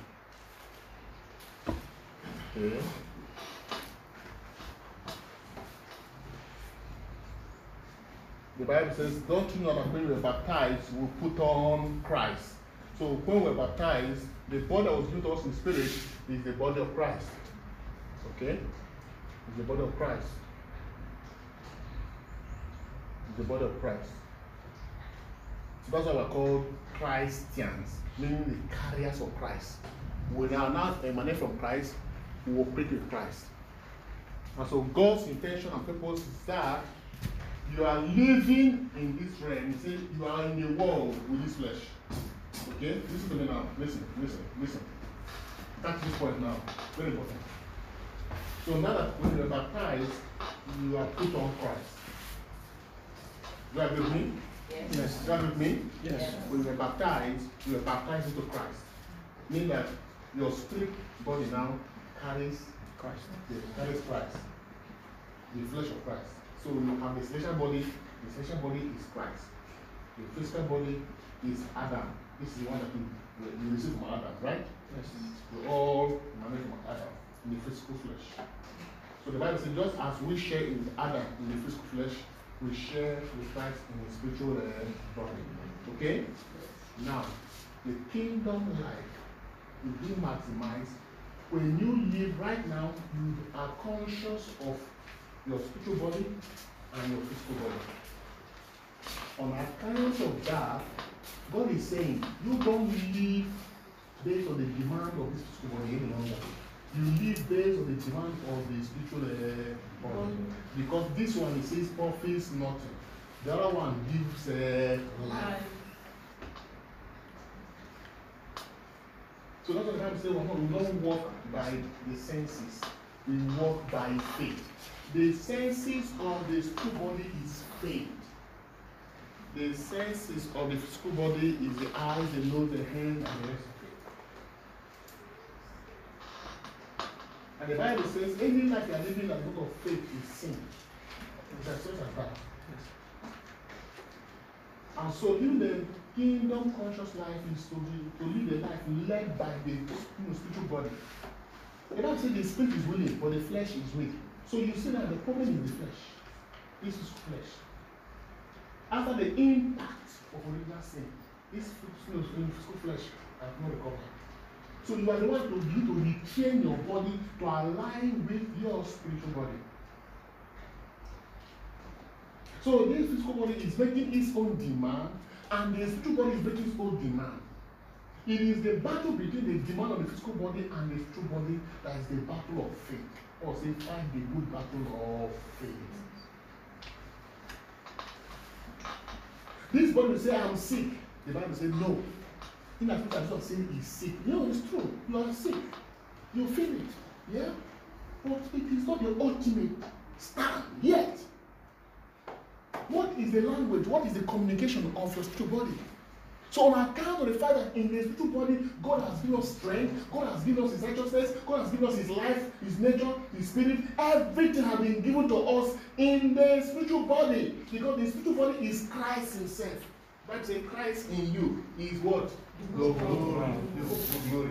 Okay. The Bible says, Don't you know that when we were baptized, we put on Christ? So when we're baptized, the body that was given to us in spirit is the body of Christ. Okay? It's the body of Christ. It's the body of Christ. So that's why we're called Christians, meaning the carriers of Christ. We are now emanate from Christ, we operate with Christ. And so God's intention and purpose is that you are living in this realm. You say you are in the world with this flesh. Okay? Listen to me now. Listen, listen, listen. That's this point now. Very important. So now that when you are baptized, you are put on Christ. You are with me? Yes. You are with me? Yes. When you are baptized, you are baptized into Christ. Meaning that your spirit body now carries Christ. Yes, carries Christ. The flesh of Christ. So you have the celestial body, the celestial body is Christ. The physical body is Adam. This is the one that we, you receive from Adam, right? Yes. We all emanate from Adam in the physical flesh. So the Bible says, just as we share in Adam in the physical flesh, we share with Christ in the spiritual uh, body. Okay? Now, the kingdom life will be maximized when you live right now, you are conscious of your spiritual body and your physical body. On account of that, God is saying, you don't live based on the demand of this physical body any longer. You live based on the demand of the spiritual uh, body. Because this one, it says, profits nothing. The other one gives uh, life. So that's what says, well, we don't walk by the senses, we walk by faith. The senses of the spiritual body is faith. The senses of the physical body is the eyes, the nose, the hand, and the rest it. And the Bible says, any life you are living as a book of faith is sin. It's as simple as that. And so in the kingdom conscious life is to, be, to live a life led by the spiritual body. The Bible says the spirit is willing, but the flesh is weak. So you see that the problem is the flesh. This is flesh. After the impact of original sin, this physical flesh has not recovered. So you are the one to need to retrain your body to align with your spiritual body. So this physical body is making its own demand, and the spiritual body is making its own demand. It is the battle between the demand of the physical body and the spiritual body that is the battle of faith. Or say, fight the good battle of faith. This body will say, I'm sick. The Bible says, no. In much as not saying he's sick. No, it's true. You are sick. You feel it. Yeah? But it is not the ultimate stand yet. What is the language? What is the communication of your spiritual body? So, on account of the fact that in the spiritual body, God has given us strength, God has given us His righteousness, God has given us His life, His nature, His spirit. Everything has been given to us in the spiritual body because the spiritual body is Christ Himself. Bible says Christ in you is what? Glory. The hope of glory.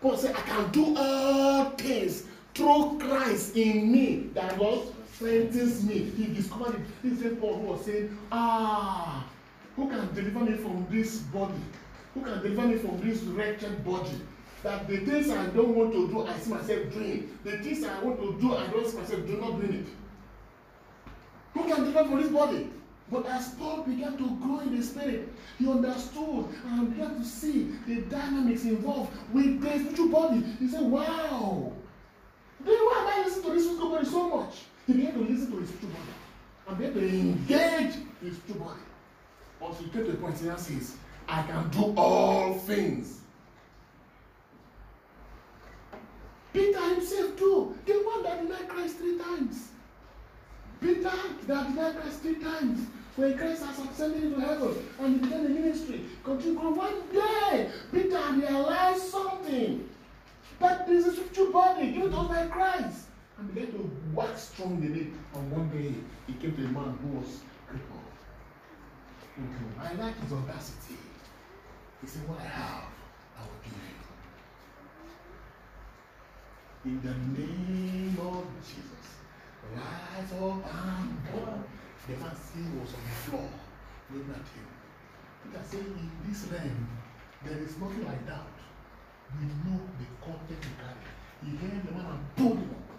Paul said, I can do all things through Christ in me that what strengthens me. He discovered it. This is Paul who was saying, Ah, who can deliver me from this body? Who can deliver me from this wretched body? That the things I don't want to do, I see myself doing. The things I want to do, I don't see myself do not doing it. Who can deliver from this body? But as Paul began to grow in the spirit, he understood and began to see the dynamics involved with the spiritual body. He said, Wow, then why am I listening to this physical body so much? He began to listen to his spiritual body and began to engage his spiritual body. Until he came to a point where he says, I can do all things. Peter himself too, the one that denied Christ three times. Peter that denied Christ three times. When Christ has ascended into heaven and he began the ministry, continue. One day, Peter realized something. That there is spiritual body given to by Christ. And began to wax strong in it. And one day, he came to a man who was crippled. Mhm. I like his audacity. He said, What I have, I will give you. In the name of Jesus, rise up and walk. The man still was on the floor, looking at him. Peter said, In this realm, there is nothing like that. We know the content he carried. He held the man and pulled him up.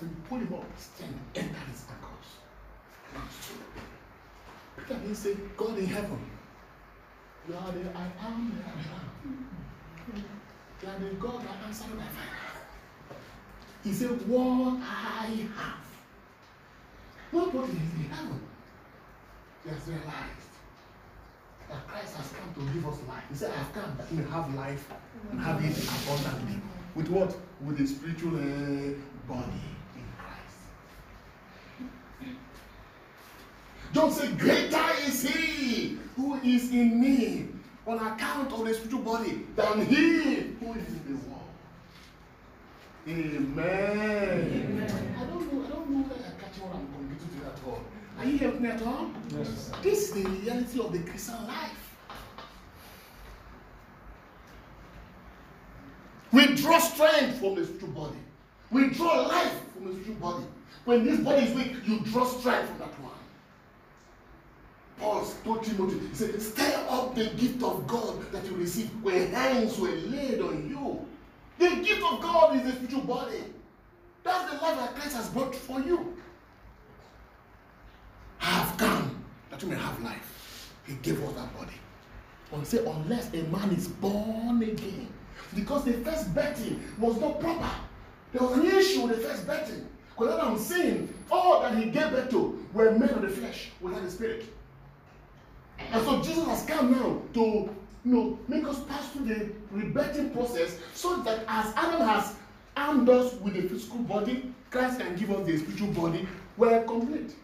When he pulled him up, strength entered his ankles. He stood. Peter didn't say, God in heaven, you are the I am that I am. You are the God that answered my fire. He said, What I have. What is in heaven. He has realized that Christ has come to give us life. He said, I have come that may have life and have it abundantly. With what? With the spiritual uh, body in Christ. John said, Greater is he who is in me on account of the spiritual body than he who is in the world. Amen. I don't know, I don't know whether I catch what I'm communicating to at all. Are you helping me at all? Yes. This is the reality of the Christian life. We draw strength from the spiritual body. We draw life from the spiritual body. When this body is weak, you draw strength from that one. Paul told Timothy, he said, stir up the gift of God that you received when hands were laid on you. The gift of God is the spiritual body. That's the life that Christ has brought for you. I have come that you may have life. He gave us that body. And say, unless a man is born again, because the first betting was not proper. There was an issue with the first betting. Because I'm saying, all that he gave birth to were men of the flesh without the spirit. And so Jesus has come now to you know, make us pass through the rebirthing process so that as Adam has armed us with the physical body, Christ can give us the spiritual body, we're complete.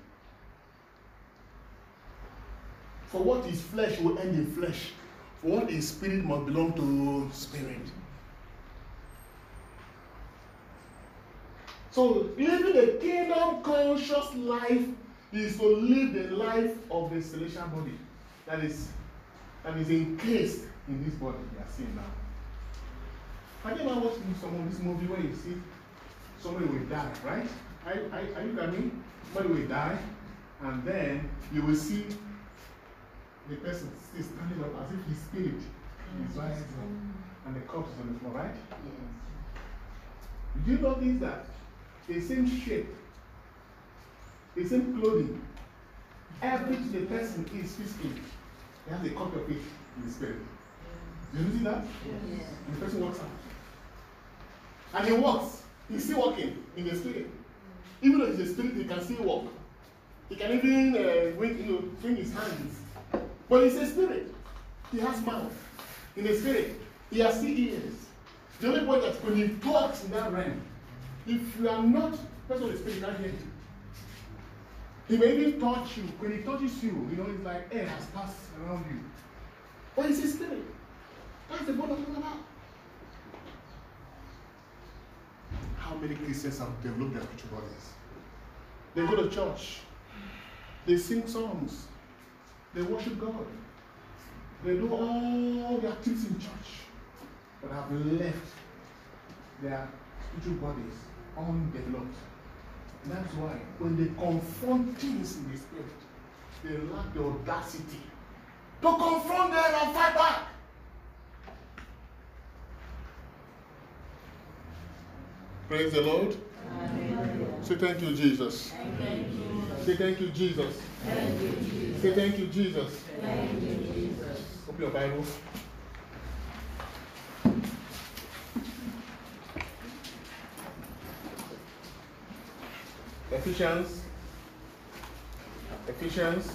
For what is flesh will end in flesh. For what is spirit must belong to spirit. So living a kingdom conscious life is to live the life of the celestial body that is that is encased in this body we are seeing now. Have you ever watched some of this movie where you see somebody will die, right? Are, are, are you? Somebody will die, and then you will see the person still standing up as if his spirit is rising up, and the corpse is on the floor, right? Yes. Do you notice that the same shape, the same clothing, everything the person is physically, they have a copy of it in the spirit. Do you see that? And the person walks out. And he walks. He's still walking in the spirit. Even though he's a spirit, he can still walk. He can even uh, wink, you know, swing his hands. But he's a spirit. He has mouth. In the spirit, he has still ears. The only point that when he talks in that realm, if you are not person of the spirit, you can't hear. He may even touch you. When he touches you, you know, it's like air has passed around you. But he's a spirit. That's the bond I'm talking about. How many Christians have developed their spiritual bodies? They go to church, they sing songs, they worship God, they do all the activities in church, but have left their spiritual bodies undeveloped. And that's why when they confront things in the spirit, they lack the audacity to confront them and fight back. Praise the Lord. Say thank you, Jesus. Say thank you, Jesus. Say thank you, Jesus. Open your Bible. Ephesians. Ephesians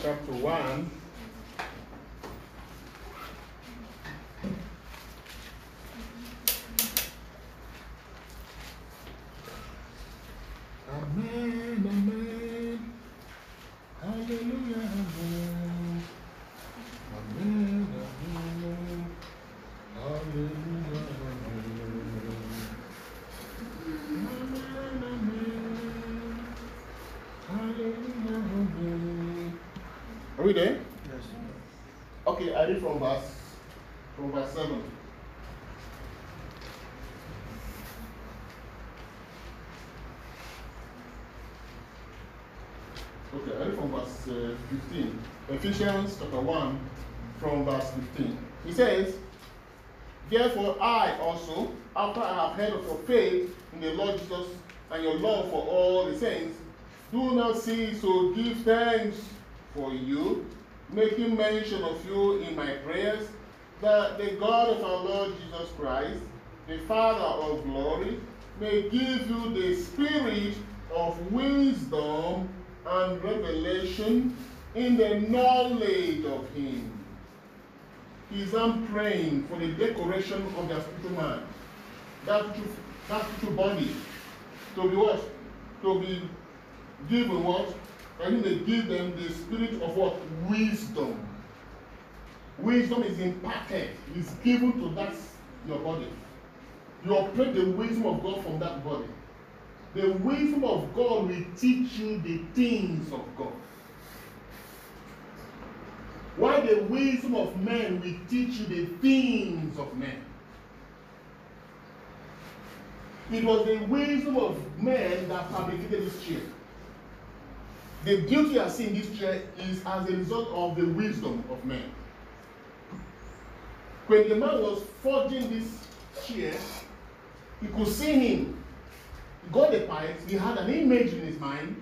chapter 1. Amen, amen. Hallelujah, amen. Amen, amen. Hallelujah, amen. Amen, amen. Hallelujah, amen. Are we there? Yes. Okay, I read from verse from verse 7. Okay, I read from verse uh, 15. Ephesians chapter 1 from verse 15. He says, Therefore I also, after I have heard of your faith in the Lord Jesus love for all the saints, do not cease to give thanks for you, making mention of you in my prayers, that the God of our Lord Jesus Christ, the Father of glory, may give you the spirit of wisdom and revelation in the knowledge of Him. Is I'm praying for the decoration of their spiritual man, that that spiritual body, to be what? To be given what? And he may give them the spirit of what? Wisdom. Wisdom is imparted, is given to that your body. You operate the wisdom of God from that body. The wisdom of God will teach you the things of God. While the wisdom of men will teach you the things of men. It was the wisdom of men that fabricated this chair. The beauty you are seeing in this chair is as a result of the wisdom of men. When the man was forging this chair, you could see him. He got the pipes, he had an image in his mind,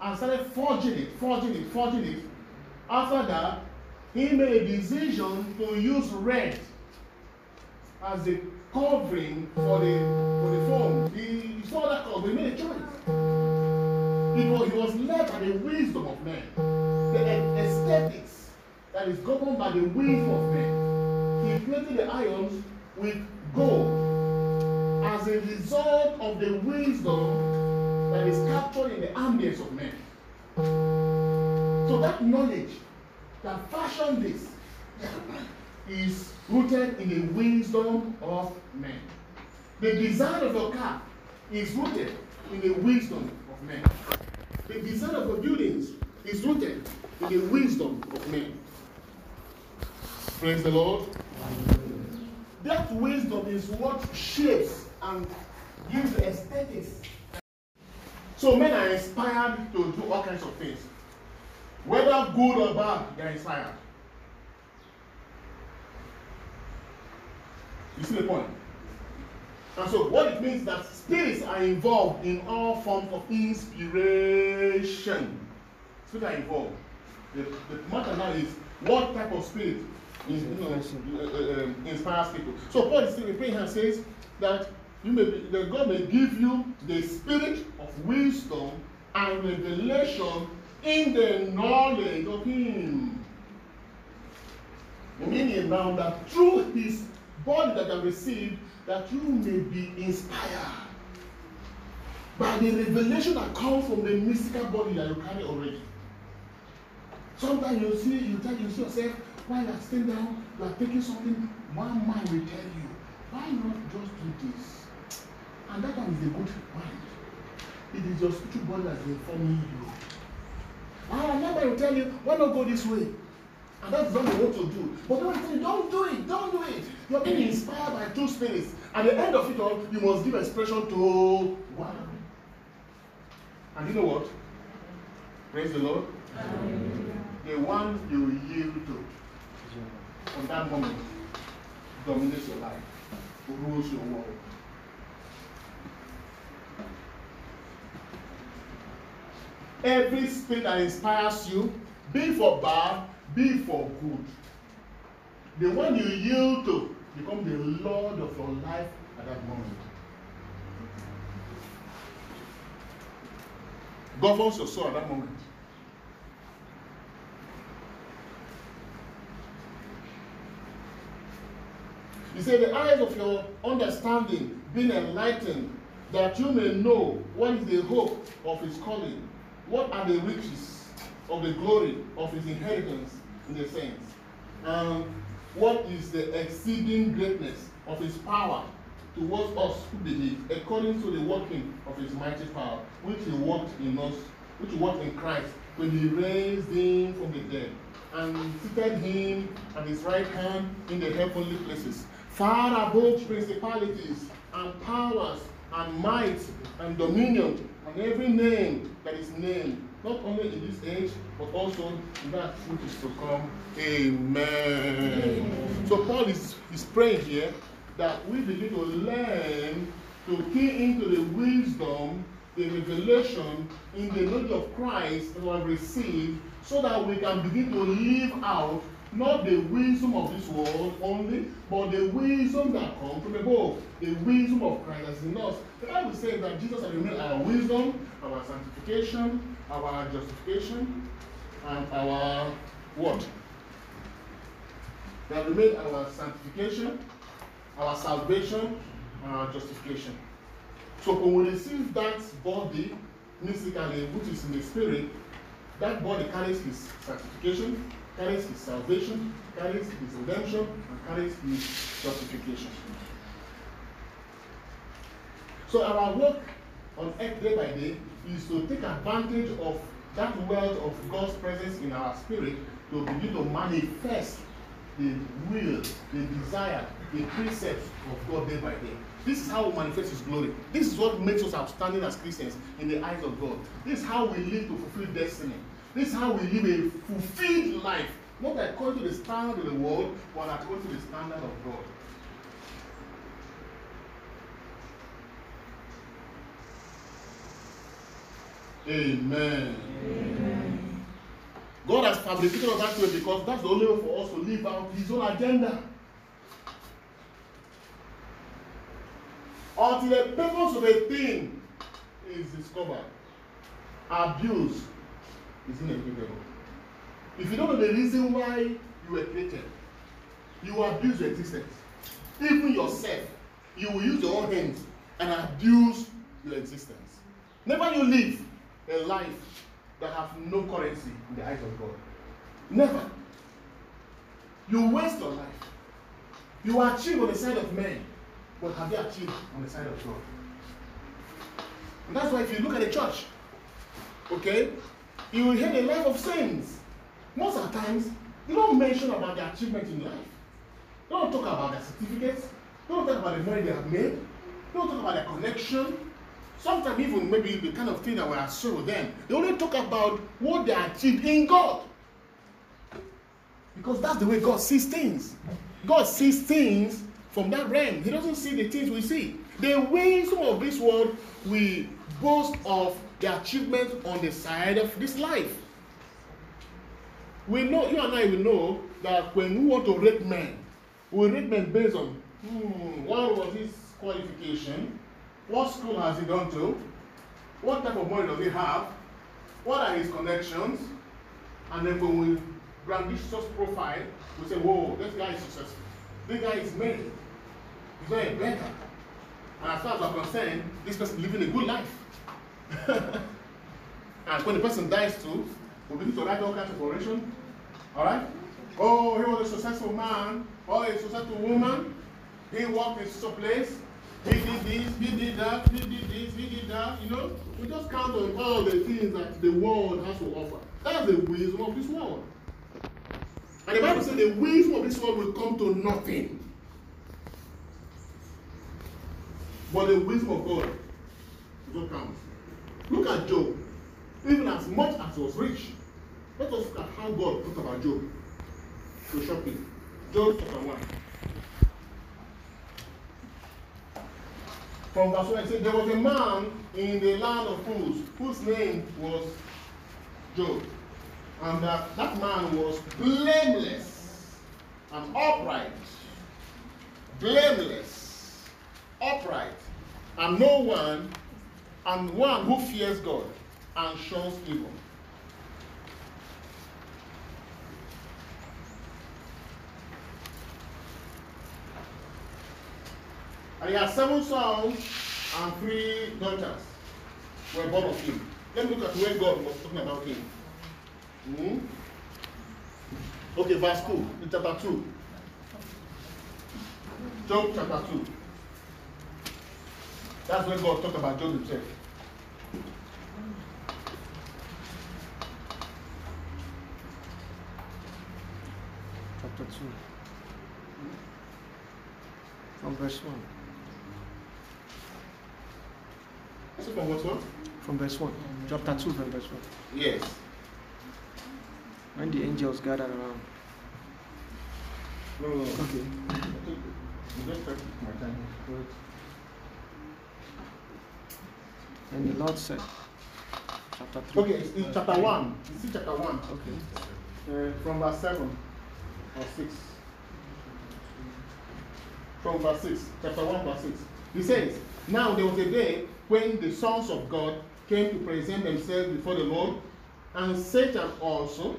and started forging it, forging it, forging it. After that, he made a decision to use red as the covering for the for the foam. He, he saw that color, he made a choice. Was, he was led by the wisdom of men, the a- aesthetics that is governed by the wisdom of men. He plated the irons with gold as a result of the wisdom that is captured in the ambience of men. So that knowledge that fashioned this is rooted in the wisdom of men. The design of your car is rooted in the wisdom of men. The design of your buildings is rooted in the wisdom of men. Praise the Lord. That wisdom is what shapes and gives the aesthetics. So men are inspired to do all kinds of things. Whether good or bad, they are inspired. You see the point? And so what it means that spirits are involved in all forms of inspiration. Spirits are involved. The, the matter now is what type of spirit is, you know, uh, uh, inspires people. So Paul is praying and says that you may be, that God may give you the spirit of wisdom and revelation in the knowledge of Him. Meaning now that through His body that I received, that you may be inspired by the revelation that comes from the mystical body that you carry already. Sometimes you see, you tell you see yourself while you are sitting down, you are taking something, one man will tell you, why not just do this? And that one is a good mind. It is your spiritual body that is informing you. And another will tell you, why not go this way? And that's what you want to do. But don't tell you, don't do it, don't do it. You're being inspired by two spirits. At the end of it all, you must give expression to one. And you know what? Praise the Lord. The one you yield to from that moment dominates your life, rules your world. Every spirit that inspires you, be for bad, be for good. The one you yield to become the Lord of your life at that moment. Governs your soul at that moment. He said, The eyes of your understanding being enlightened, that you may know what is the hope of his calling, what are the riches of the glory of his inheritance in the saints, and um, what is the exceeding greatness of his power towards us who believe, according to the working of his mighty power, which he worked in us, which he worked in Christ, when he raised him from the dead, and seated him at his right hand in the heavenly places, far above principalities and powers and might and dominion and every name that is named, not only in this age, but also in that which is to come. Amen. So Paul is, is praying here that we begin to learn to key into the wisdom, the revelation in the knowledge of Christ that we have received, so that we can begin to live out not the wisdom of this world only, but the wisdom that comes from above, the wisdom of Christ that's in us. The Bible says that Jesus has revealed our wisdom, our sanctification, our justification, and our what? They have remained our sanctification, our salvation, and our justification. So when we receive that body mystically, which is in the spirit, that body carries his sanctification, carries his salvation, carries his redemption, and carries his justification. So our work on earth day by day is to take advantage of that wealth of God's presence in our spirit to begin to manifest the will, the desire, the precepts of God day by day. This is how we manifest His glory. This is what makes us outstanding as Christians in the eyes of God. This is how we live to fulfill destiny. This is how we live a fulfilled life, not according to the standard of the world, but according to the standard of God. Amen. Amen. God has fabricated us that way because that's the only way for us to live out His own agenda. Until the purpose of a thing is discovered, abuse is inevitable. If you don't know the reason why you were created, you will abuse your existence. Even yourself, you will use your own hands and abuse your existence. Never you live a life that have no currency in the eyes of God. Never. You waste your life. You achieve on the side of men, but have they achieved on the side of God? And that's why if you look at the church, okay, you will hear the life of saints. Most of the times, they don't mention about their achievement in life. Don't talk about their certificates. Don't talk about the money they have made. Don't talk about their connection. Sometimes even maybe the kind of thing that we associate with them. They only talk about what they achieved in God. Because that's the way God sees things. God sees things from that realm. He doesn't see the things we see. The way some of this world we boast of the achievement on the side of this life. We know, you and I will know that when we want to rate men, we rate men based on hmm, what was his qualification, what school has he gone to, what type of money does he have, what are his connections, and then when we brandish such profile, we say, whoa, this guy is successful. This guy is made. He's not a beggar. And as far as I'm concerned, this person is living a good life. and when the person dies too, we begin to write all kinds of oration. Alright? Oh, he was a successful man, oh, or a successful woman. He worked in some place. He did this, he did that, he did this, he did that. You know, we just count on all the things that the world has to offer. That's the wisdom of this world. And the Bible says the wisdom of this world will come to nothing. But the wisdom of God is what counts. Look at Job. Even as much as he was rich, let us look at how God talked about Job. So shortly. Job chapter 1. From verse 1, it says, There was a man in the land of Uz whose name was Job. And that, that man was blameless and upright. Blameless, upright, and no one, and one who fears God and shuns evil. And he had seven sons and three daughters were born of him. Let me look at where God was talking about him. Hmm? Okay, verse 2, in chapter 2. Job chapter 2. That's when God talked about Job himself. Chapter 2. From verse 1. Is it from what one? From verse 1. Chapter 2 from verse 1. Yes. When the angels gathered around. No, no, no. Okay. You just check. And the Lord said, chapter 3. Okay, it's in chapter 1. You see chapter 1. Okay. Uh, from verse 7 or 6. From verse 6. Chapter 1, verse 6. He says, Now there was a day when the sons of God came to present themselves before the Lord, and Satan also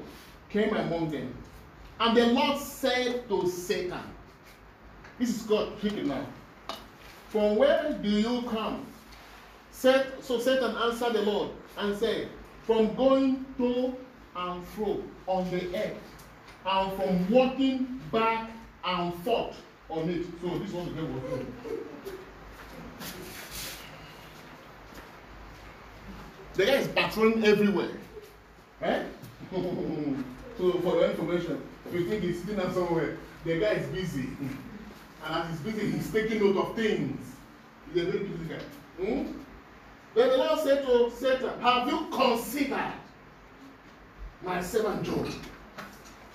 came among them. And the Lord said to Satan, This is God speaking now. From where do you come? Set, so Satan answered the Lord and said, From going to and fro on the earth, and from walking back and forth on it. So this one again was The guy is patrolling everywhere. Eh? so for your information, if you think he's sitting down somewhere, the guy is busy. And as he's busy, he's taking note of things. He's a very busy guy. Hmm? Then the Lord said to Satan, Have you considered my servant Job?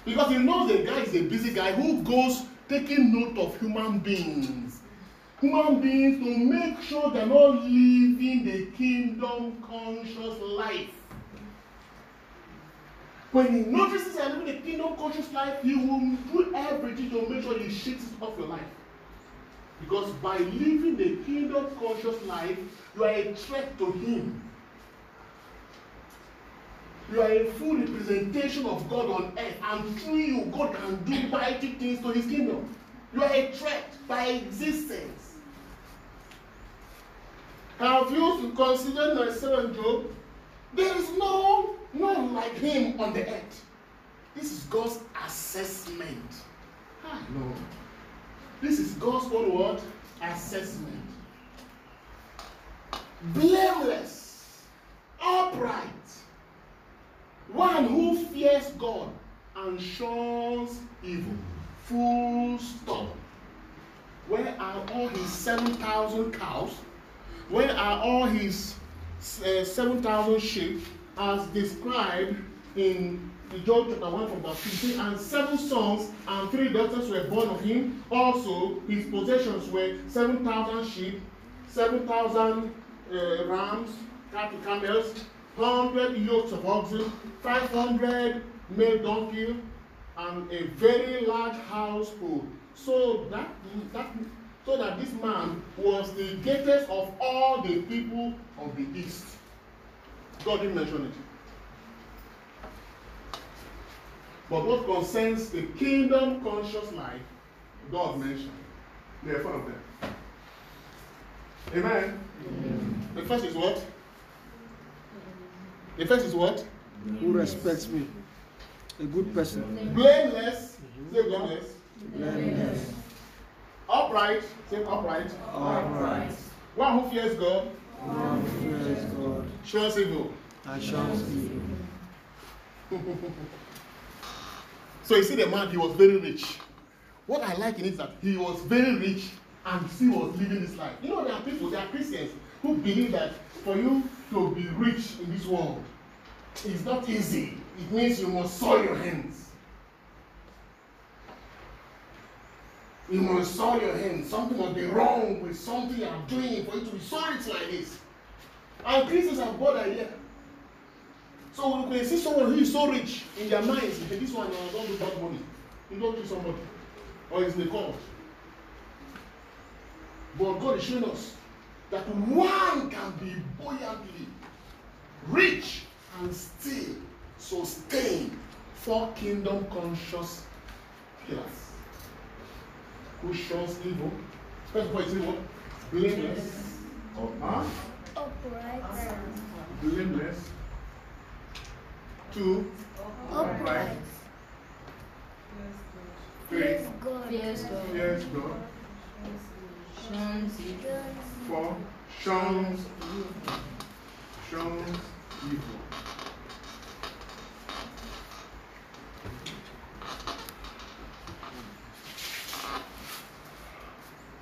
Because he knows the guy is a busy guy who goes taking note of human beings. Human beings to make sure they're not living the kingdom conscious life. When he notices you're living a kingdom conscious life, he will do everything to make sure he shits it off your life. Because by living the kingdom conscious life, you are a threat to him. You are a full representation of God on earth, and through you, God can do mighty things to his kingdom. You are a threat by existence. Have you considered my servant Job? There is no none like him on the earth. This is God's assessment. Ah, no. This is God's own word assessment. Blameless, upright, one who fears God and shuns evil. Full stop. Where are all his 7,000 cows? Where are all his uh, 7,000 sheep as described in Job chapter 1 from verse 15? And seven sons and three daughters were born of him. Also, his possessions were 7,000 sheep, 7,000 uh, rams, cattle, camels, 100 yokes of oxen, 500 male donkey, and a very large household. So that, that so that this man was the greatest of all the people of the east. God didn't mention it. But what concerns the kingdom conscious life, God mentioned. They are of them. Amen. The first is what? The first is what? Who respects me? A good person. Blameless. Say blameless. Blameless. Upright. Say upright. Upright. One who fears God. One who fears God. Shuns evil. And shuns evil. So you see the man, he was very rich. What I like in it is that he was very rich and still was living this life. You know, there are people, there are Christians who believe that for you to be rich in this world, it's not easy. It means you must soil your hands. You must soil your hands. Something must be wrong with something you are doing for you to be so rich like this. And Christians got the idea. So when they see someone who is so rich in their minds, hey, this one uh, don't do bad money. You don't kill somebody. Or it's the cult. But God is showing us that one can be buoyantly rich and still sustain four kingdom conscious pillars. Who shuns evil. First of all, you see what? Blameless. Oh, huh? Upright. Blameless. Two. Upright. Three. God. Fears God. Yes, God. Shuns evil. Four. Shuns. Shuns evil.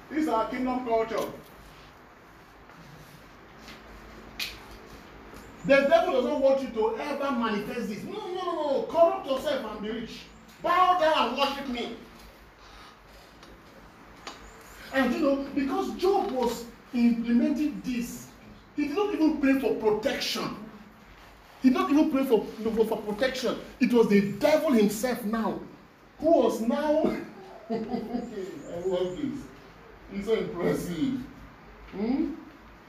This is our kingdom culture. The devil doesn't want you to ever manifest this. No, no, no, no. Corrupt yourself and be rich. Bow down and worship me. And you know, because Job was implementing this, he did not even pray for protection. He did not even pray for, for, for protection. It was the devil himself now who was now. I love this. It's so impressive. Hmm?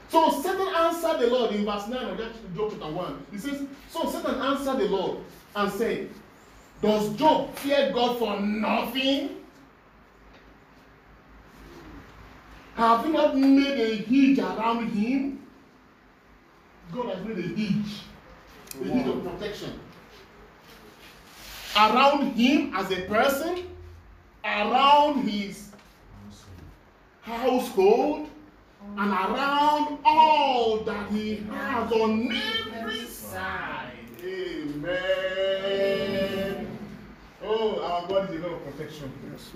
So Satan answered the Lord in verse 9 of that Job chapter 1. He says, So Satan answered the Lord and said, Does Job fear God for nothing? Have you not made a hedge around him? God has made a hedge, a hedge of protection. Around him as a person, around his household, and around all that he has on every side. Amen. Oh, our God is a God of protection. Yes.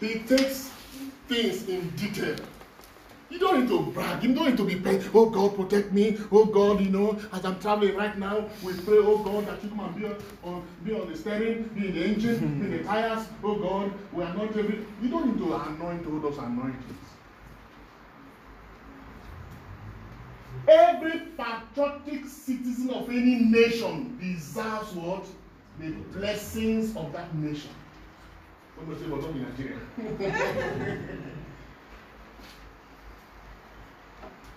He takes things in detail. You don't need to brag. You don't need to be praying. Oh God, protect me. Oh God, you know, as I'm traveling right now, we pray. Oh God, that you come and be on, be on the steering, be in the engine, be in the tires. Oh God, we anoint every. You don't need to anoint all those anointings. Every patriotic citizen of any nation deserves what? The blessings of that nation. Somebody say, but not in Nigeria.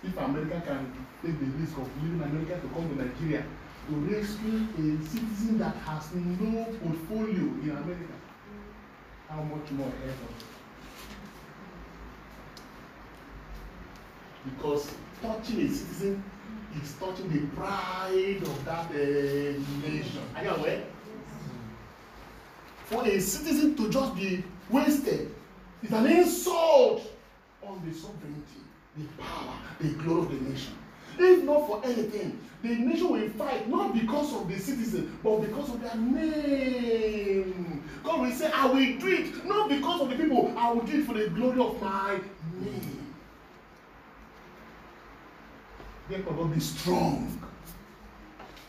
if America can take the risk of leaving America to come to Nigeria to rescue a citizen that has no portfolio in America, how much more effort? Because touching a citizen is touching the pride of that uh, nation. Are you aware? For a citizen to just be wasted is an insult on the sovereignty, the power, the glory of the nation. If not for anything, the nation will fight not because of the citizen, but because of their name. God will say, I will do it not because of the people, I will do it for the glory of my name. Therefore, God, be strong.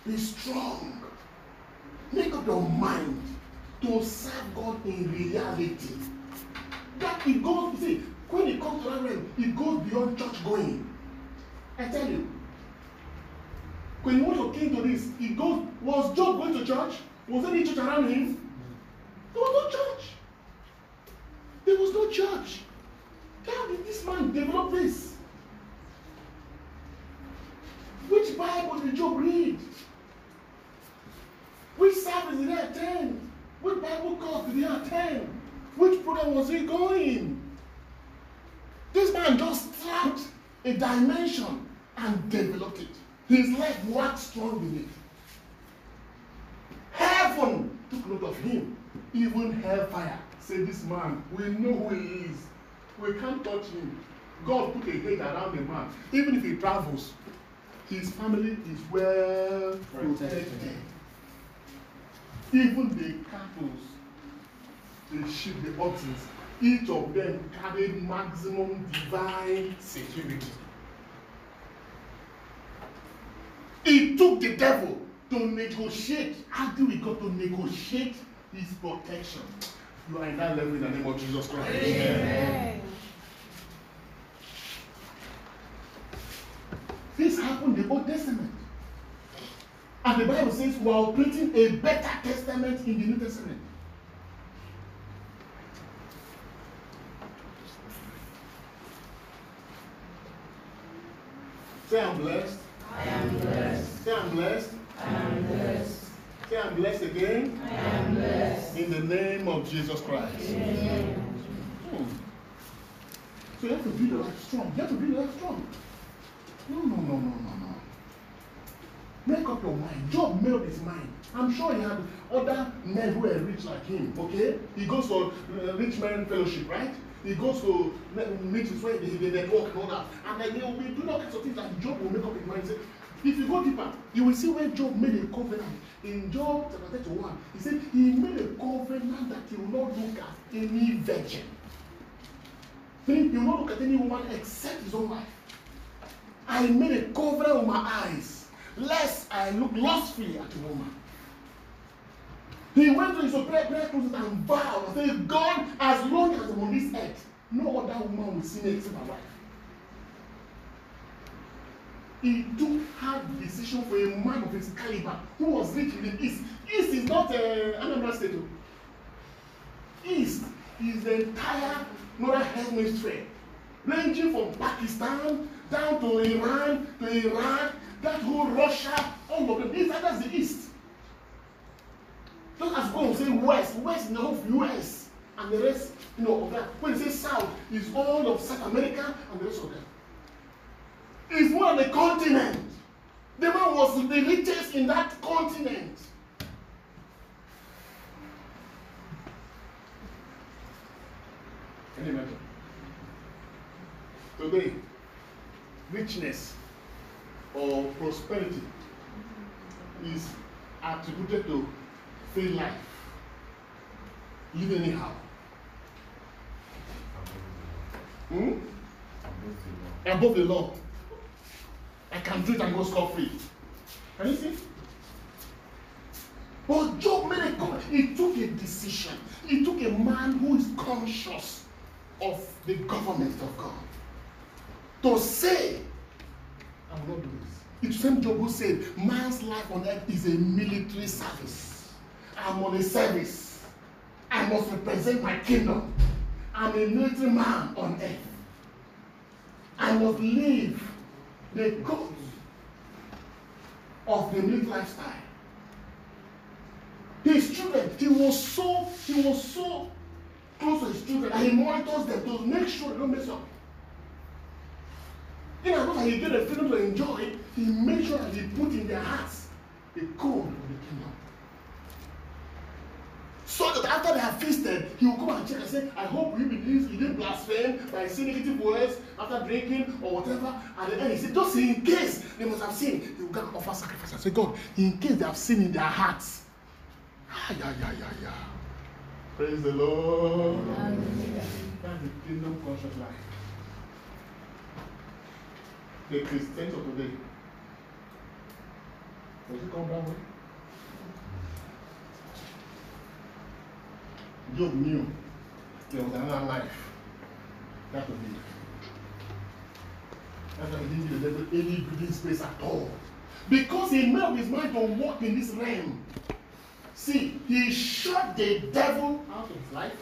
Be strong. Make up your mind to serve God in reality. That it goes, see, when it comes to realm, it goes beyond church going. I tell you. When you want to this, it goes, was Job going to church? Was any church around him? There was no church. There was no church. How did this man develop this? Which Bible did Job read? Which service did he attend? Which Bible course did he attend? Which program was he going? This man just trapped a dimension and developed it. His life waxed strong it. Heaven took note of him. Even hellfire said, This man, we know who he is. We can't touch him. God put a gate around the man. Even if he travels, his family is well protected. Even the cattle, the sheep, the oxen, each of them carried maximum divine security. It took the devil to negotiate, argue with God to negotiate his protection. You are in that level in the name of Jesus Christ. Amen. This happened in the Old Testament. And the Bible says we are operating a better testament in the New Testament. Say I'm blessed. I am blessed. Say I'm blessed. I am blessed. Say I'm blessed again. I am blessed. In the name of Jesus Christ. Amen. Hmm. So you have to build your life strong. You have to build your life strong. No, no, no, no, no, no. Make up your mind. Job made up his mind. I'm sure he had other men who were rich like him. Okay? He goes for uh, rich men fellowship, right? He goes to ne- meetings where they, they network and all that. And then they will be doing all kinds of things that Job will make up his mind. Say, if you go deeper, you will see where Job made a covenant. In Job chapter 31, he said he made a covenant that he will not look at any virgin. He will not look at any woman except his own wife. I made a covenant with my eyes, lest I look lustfully at a woman. He went to his prayer, closet and vowed and said, God, as long as I'm on this earth, no other woman will see me except my wife. He took hard decision for a man of his caliber who was rich in the East. East is not uh, Anambra State. East is the entire northern hemisphere, ranging from Pakistan down to Iran to Iraq, that whole Russia, all of them. This, that's the East. Just as God will say West, West is the whole US, and the rest, you know, of that. When he says South, is all of South America and the rest of them. It's one of the continent. The man was the richest in that continent. Can you imagine? Today, richness or prosperity is attributed to free life, living anyhow. Hmm? Above the law. I can do it and go scot free. Can you see? But Job made a God. He took a decision. He took a man who is conscious of the government of God to say, I will not do this. It's the same Job who said, man's life on earth is a military service. I'm on a service. I must represent my kingdom. I'm a military man on earth. I must live the code of the military lifestyle. His children, he was so, he was so close to his children and he monitors them to make sure they don't mess up. In as much he get the freedom to enjoy, he made sure that he put in their hearts the code of the kingdom. So that after they have feasted, he will come and check and say, I hope you believe he didn't blaspheme by saying negative words after drinking or whatever. At the end, he said, just in case they must have sinned, he will come and offer sacrifice and say, God, in case they have sinned in their hearts. Ah, yeah, yeah, yeah, yeah. Praise the Lord. That's the kingdom conscious life. The Christians of today. Does it come that way? Job knew there was another life. That would be. That's why he didn't give the devil any breathing space at all. Because he made up his mind to walk in this realm. See, he shut the devil out of his life.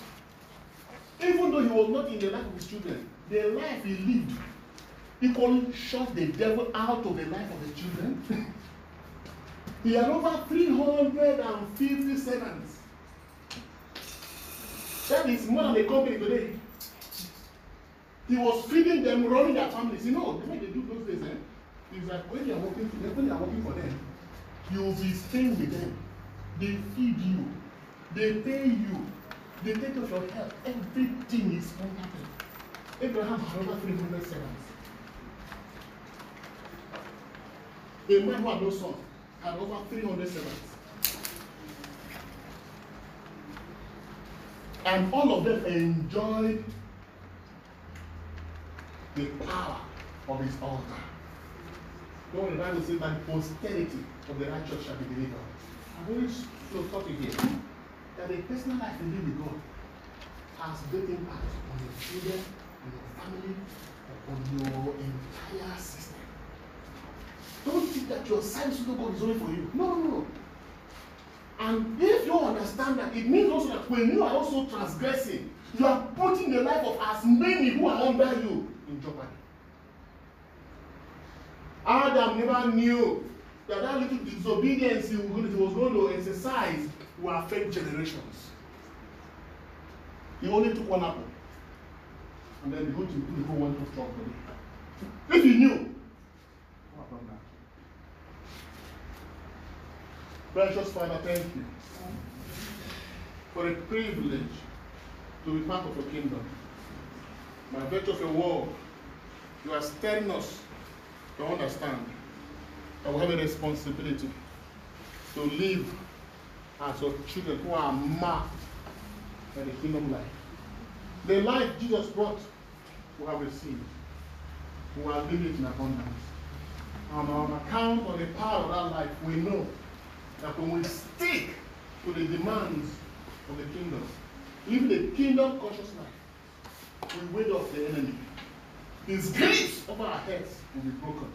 Even though he was not in the life of his children, the life he lived equally shut the devil out of the life of the children. he had over 350 servants. Is more than a company today. He was feeding them, running their families. You know, the way they do those days, eh? Is that when they are working for them, when they are working for them, you will be staying with them. They feed you, they pay you, they take care of your health. Everything is under them. Abraham had over 300 servants. A man who had no son had over 300 servants. And all of them enjoyed the power of his altar. Know, the Bible says that posterity of the righteous shall be delivered. I've so taught you here that the personal life you live with God has great impact on your children, on your family, on your entire system. Don't think that your to God is only for you. No, no, no. And if you understand that, it means also that when you are also transgressing, you are putting the life of as many who are under you in jeopardy. Adam never knew that that little disobedience he was going to exercise will affect generations. He only took one apple. And then the whole the whole one was for If he knew, Precious Father, thank you for a privilege to be part of your kingdom. By virtue of your word, you are stirring us to understand that we have a responsibility to live as your children who are marked by the kingdom life. The life Jesus brought, we have received. We are living in abundance. And on account of the power of that life, we know that when we stick to the demands of the kingdom, even the kingdom conscious life, we ward off the enemy. His griefs over our heads will be broken.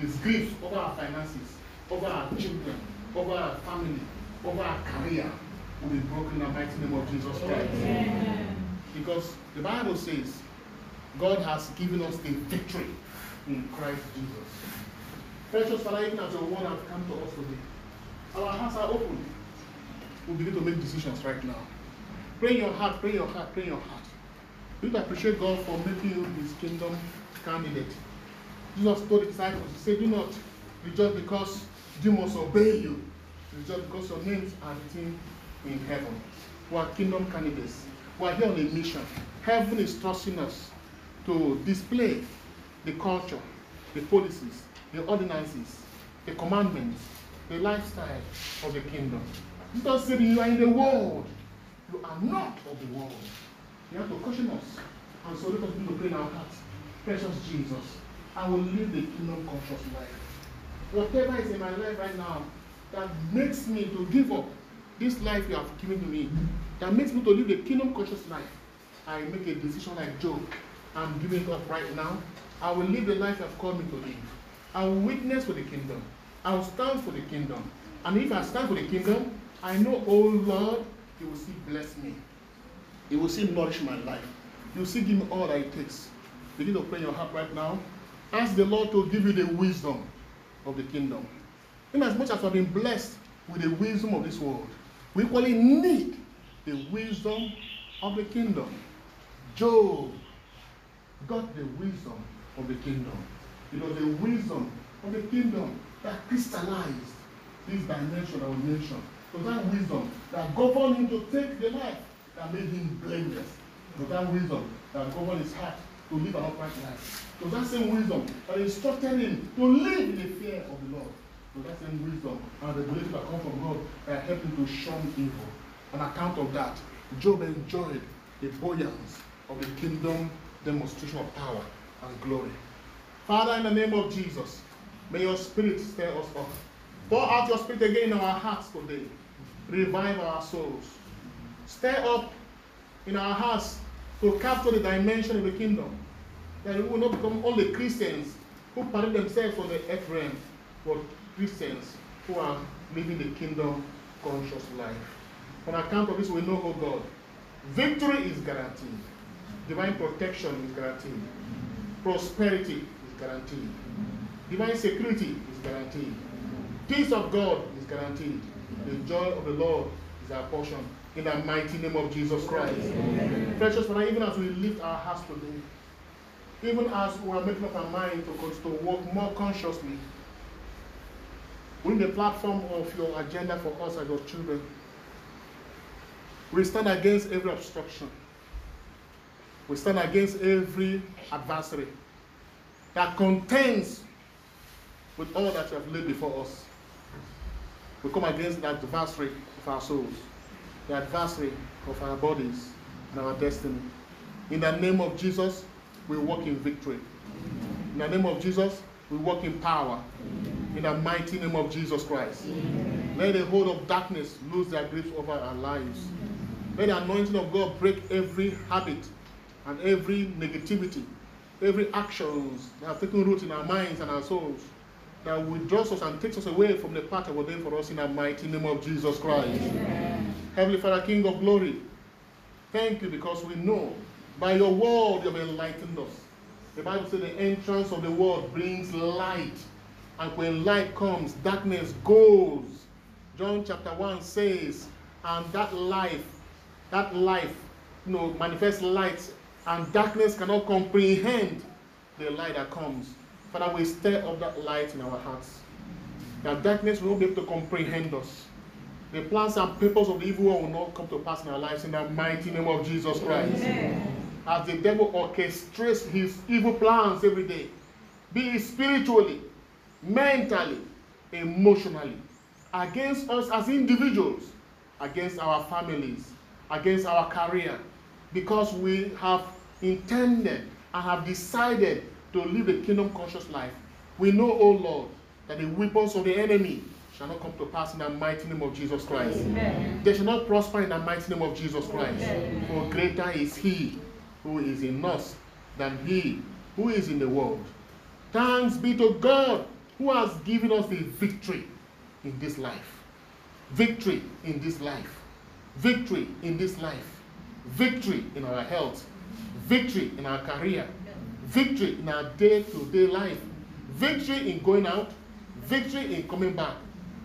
His griefs over our finances, over our children, over our family, over our career will be broken in the mighty name of Jesus Christ. Amen. Because the Bible says God has given us the victory in Christ Jesus. Precious Father, even as your word has come to us today, our hearts are open. We begin to make decisions right now. Pray in your heart, pray in your heart, pray in your heart. We appreciate God for making you his kingdom candidate. Jesus told the disciples, He said, Do not rejoice because must obey you. Rejoice because your names are written in heaven. We are kingdom candidates. We are here on a mission. Heaven is trusting us to display the culture, the policies, the ordinances, the commandments, the lifestyle of the kingdom. Jesus said, You are in the world. You are not of the world. You have to caution us. And so let us begin to pray in our hearts. Precious Jesus, I will live the kingdom conscious life. Whatever is in my life right now that makes me to give up this life you have given to me, that makes me to live the kingdom conscious life, I make a decision like Job. I'm giving up right now. I will live the life you have called me to live. I will witness for the kingdom. I will stand for the kingdom. And if I stand for the kingdom, I know, oh Lord, you will still bless me. You will still nourish my life. You will still give me all that it takes. Begin to pray your heart right now. Ask the Lord to give you the wisdom of the kingdom. In as much as we have been blessed with the wisdom of this world, we equally need the wisdom of the kingdom. Job got the wisdom of the kingdom. It was the wisdom of the kingdom that crystallized this dimension of nation to that wisdom that governed him to take the life that made him blameless, to that wisdom that governed his heart to live an upright life, to that same wisdom that instructed him to live in the fear of the Lord, to that same wisdom and revelation that come from God that helped him to shun evil. On account of that, Job enjoyed the buoyance of the kingdom demonstration of power and glory. Father, in the name of Jesus, may your spirit stir us up. Pour out your spirit again in our hearts today. Revive our souls. Stir up in our hearts to capture the dimension of the kingdom. That we will not become only Christians who parade themselves on the earth realm, but Christians who are living the kingdom conscious life. On account of this, we know, oh God, victory is guaranteed, divine protection is guaranteed, prosperity is guaranteed, divine security is guaranteed, peace of God is guaranteed, the joy of the Lord is our portion. In the mighty name of Jesus Christ. Precious Father, even as we lift our hearts today, even as we are making up our mind to, to walk more consciously, within the platform of your agenda for us as your children, we stand against every obstruction. We stand against every adversary that contends with all that you have laid before us. We come against the adversary of our souls, the adversary of our bodies and our destiny. In the name of Jesus, we walk in victory. In the name of Jesus, we walk in power. In the mighty name of Jesus Christ. Let the hold of darkness lose their grip over our lives. Let the anointing of God break every habit and every negativity, every actions that have taken root in our minds and our souls that withdraws us and takes us away from the path of ordained for us in the mighty name of Jesus Christ. Amen. Heavenly Father, King of glory, thank you because we know by your word you have enlightened us. The Bible says the entrance of the word brings light, and when light comes, darkness goes. John chapter 1 says, and that life, that life, you know, manifests light, and darkness cannot comprehend the light that comes. Father, we stir up that light in our hearts. That darkness will not be able to comprehend us. The plans and purpose of the evil one will not come to pass in our lives in the mighty name of Jesus Christ. Amen. As the devil orchestrates his evil plans every day, be it spiritually, mentally, emotionally, against us as individuals, against our families, against our career, because we have intended and have decided to live a kingdom conscious life. We know, O Lord, that the weapons of the enemy shall not come to pass in the mighty name of Jesus Christ. Amen. They shall not prosper in the mighty name of Jesus Christ. Amen. For greater is he who is in us than he who is in the world. Thanks be to God who has given us the victory in this life. Victory in this life. Victory in this life. Victory in our health. Victory in our career. Victory in our day to day life. Victory in going out. Victory in coming back.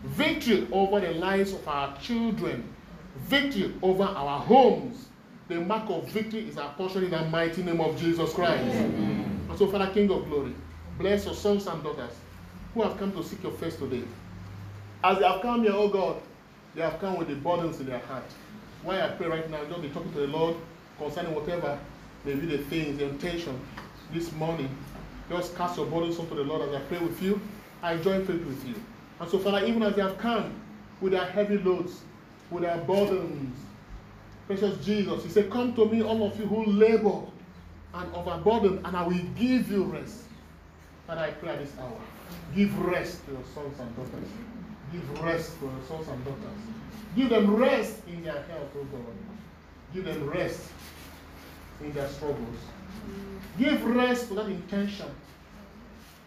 Victory over the lives of our children. Victory over our homes. The mark of victory is our portion in the mighty name of Jesus Christ. And so, Father, King of glory, bless your sons and daughters who have come to seek your face today. As they have come here, oh God, they have come with the burdens in their heart. Why I pray right now, just be talking to the Lord concerning whatever may be the things, the intention this morning. Just cast your burdens unto the Lord as I pray with you. I join faith with you. And so, Father, even as they have come with their heavy loads, with their burdens, precious Jesus, He said, Come to me, all of you who labor and overburdened, and I will give you rest. Father, I pray at this hour. Give rest to your sons and daughters. Give rest to your sons and daughters. Give them rest in their health, oh God. Give them rest in their struggles. Give rest to that intention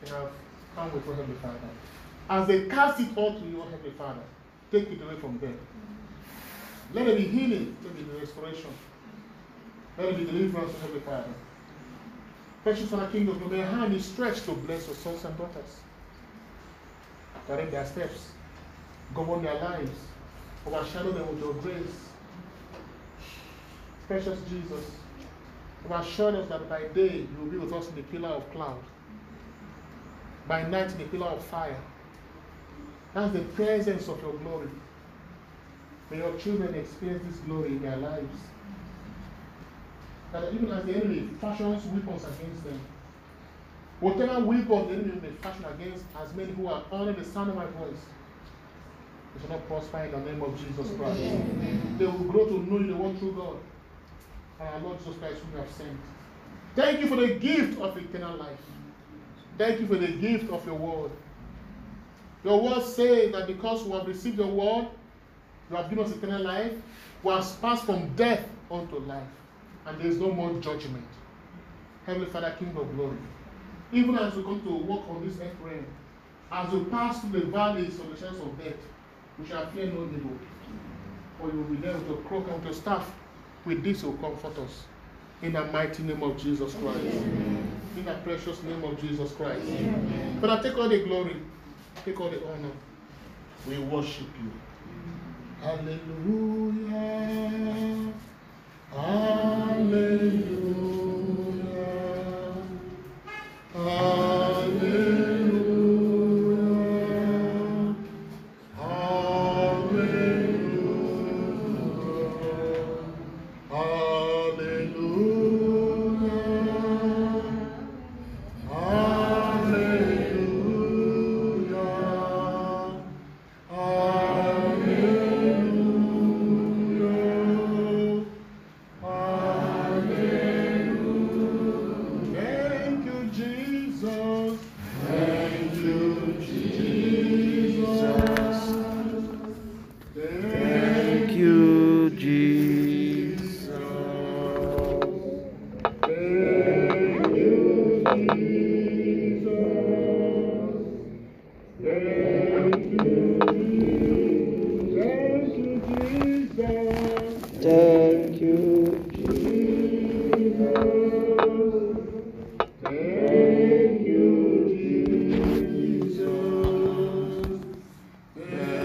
they have come with, oh Heavenly Father. As they cast it all to you, oh Heavenly Father, take it away from them. Let there be healing, let there be restoration. Let there be deliverance, oh Heavenly Father. Precious Father, King of glory, your hand is stretched to bless your sons and daughters. Direct their steps, govern their lives, overshadow them with your grace. Precious Jesus, you have assured us that by day you will be with us in the pillar of cloud, by night in the pillar of fire. That's the presence of your glory. May your children experience this glory in their lives. That even as the enemy fashions weapons against them, whatever weapon the enemy may fashion against as many who are under the sound of my voice, it shall not prosper in the name of Jesus Christ. They will grow to know you, the one true God, our Lord Jesus Christ, whom you have sent. Thank you for the gift of eternal life. Thank you for the gift of your word. Your word says that because we have received your word, you have given us eternal life, we have passed from death unto life, and there is no more judgment. Heavenly Father, King of glory, even as we come to walk on this earth realm, as we pass through the valleys of the shadows of death, we shall fear no evil. For you will be there with your crook and with your staff. With this will comfort us. In the mighty name of Jesus Christ. In the precious name of Jesus Christ. Father, take all the glory, take all the honor. We worship you. Hallelujah. Hallelujah.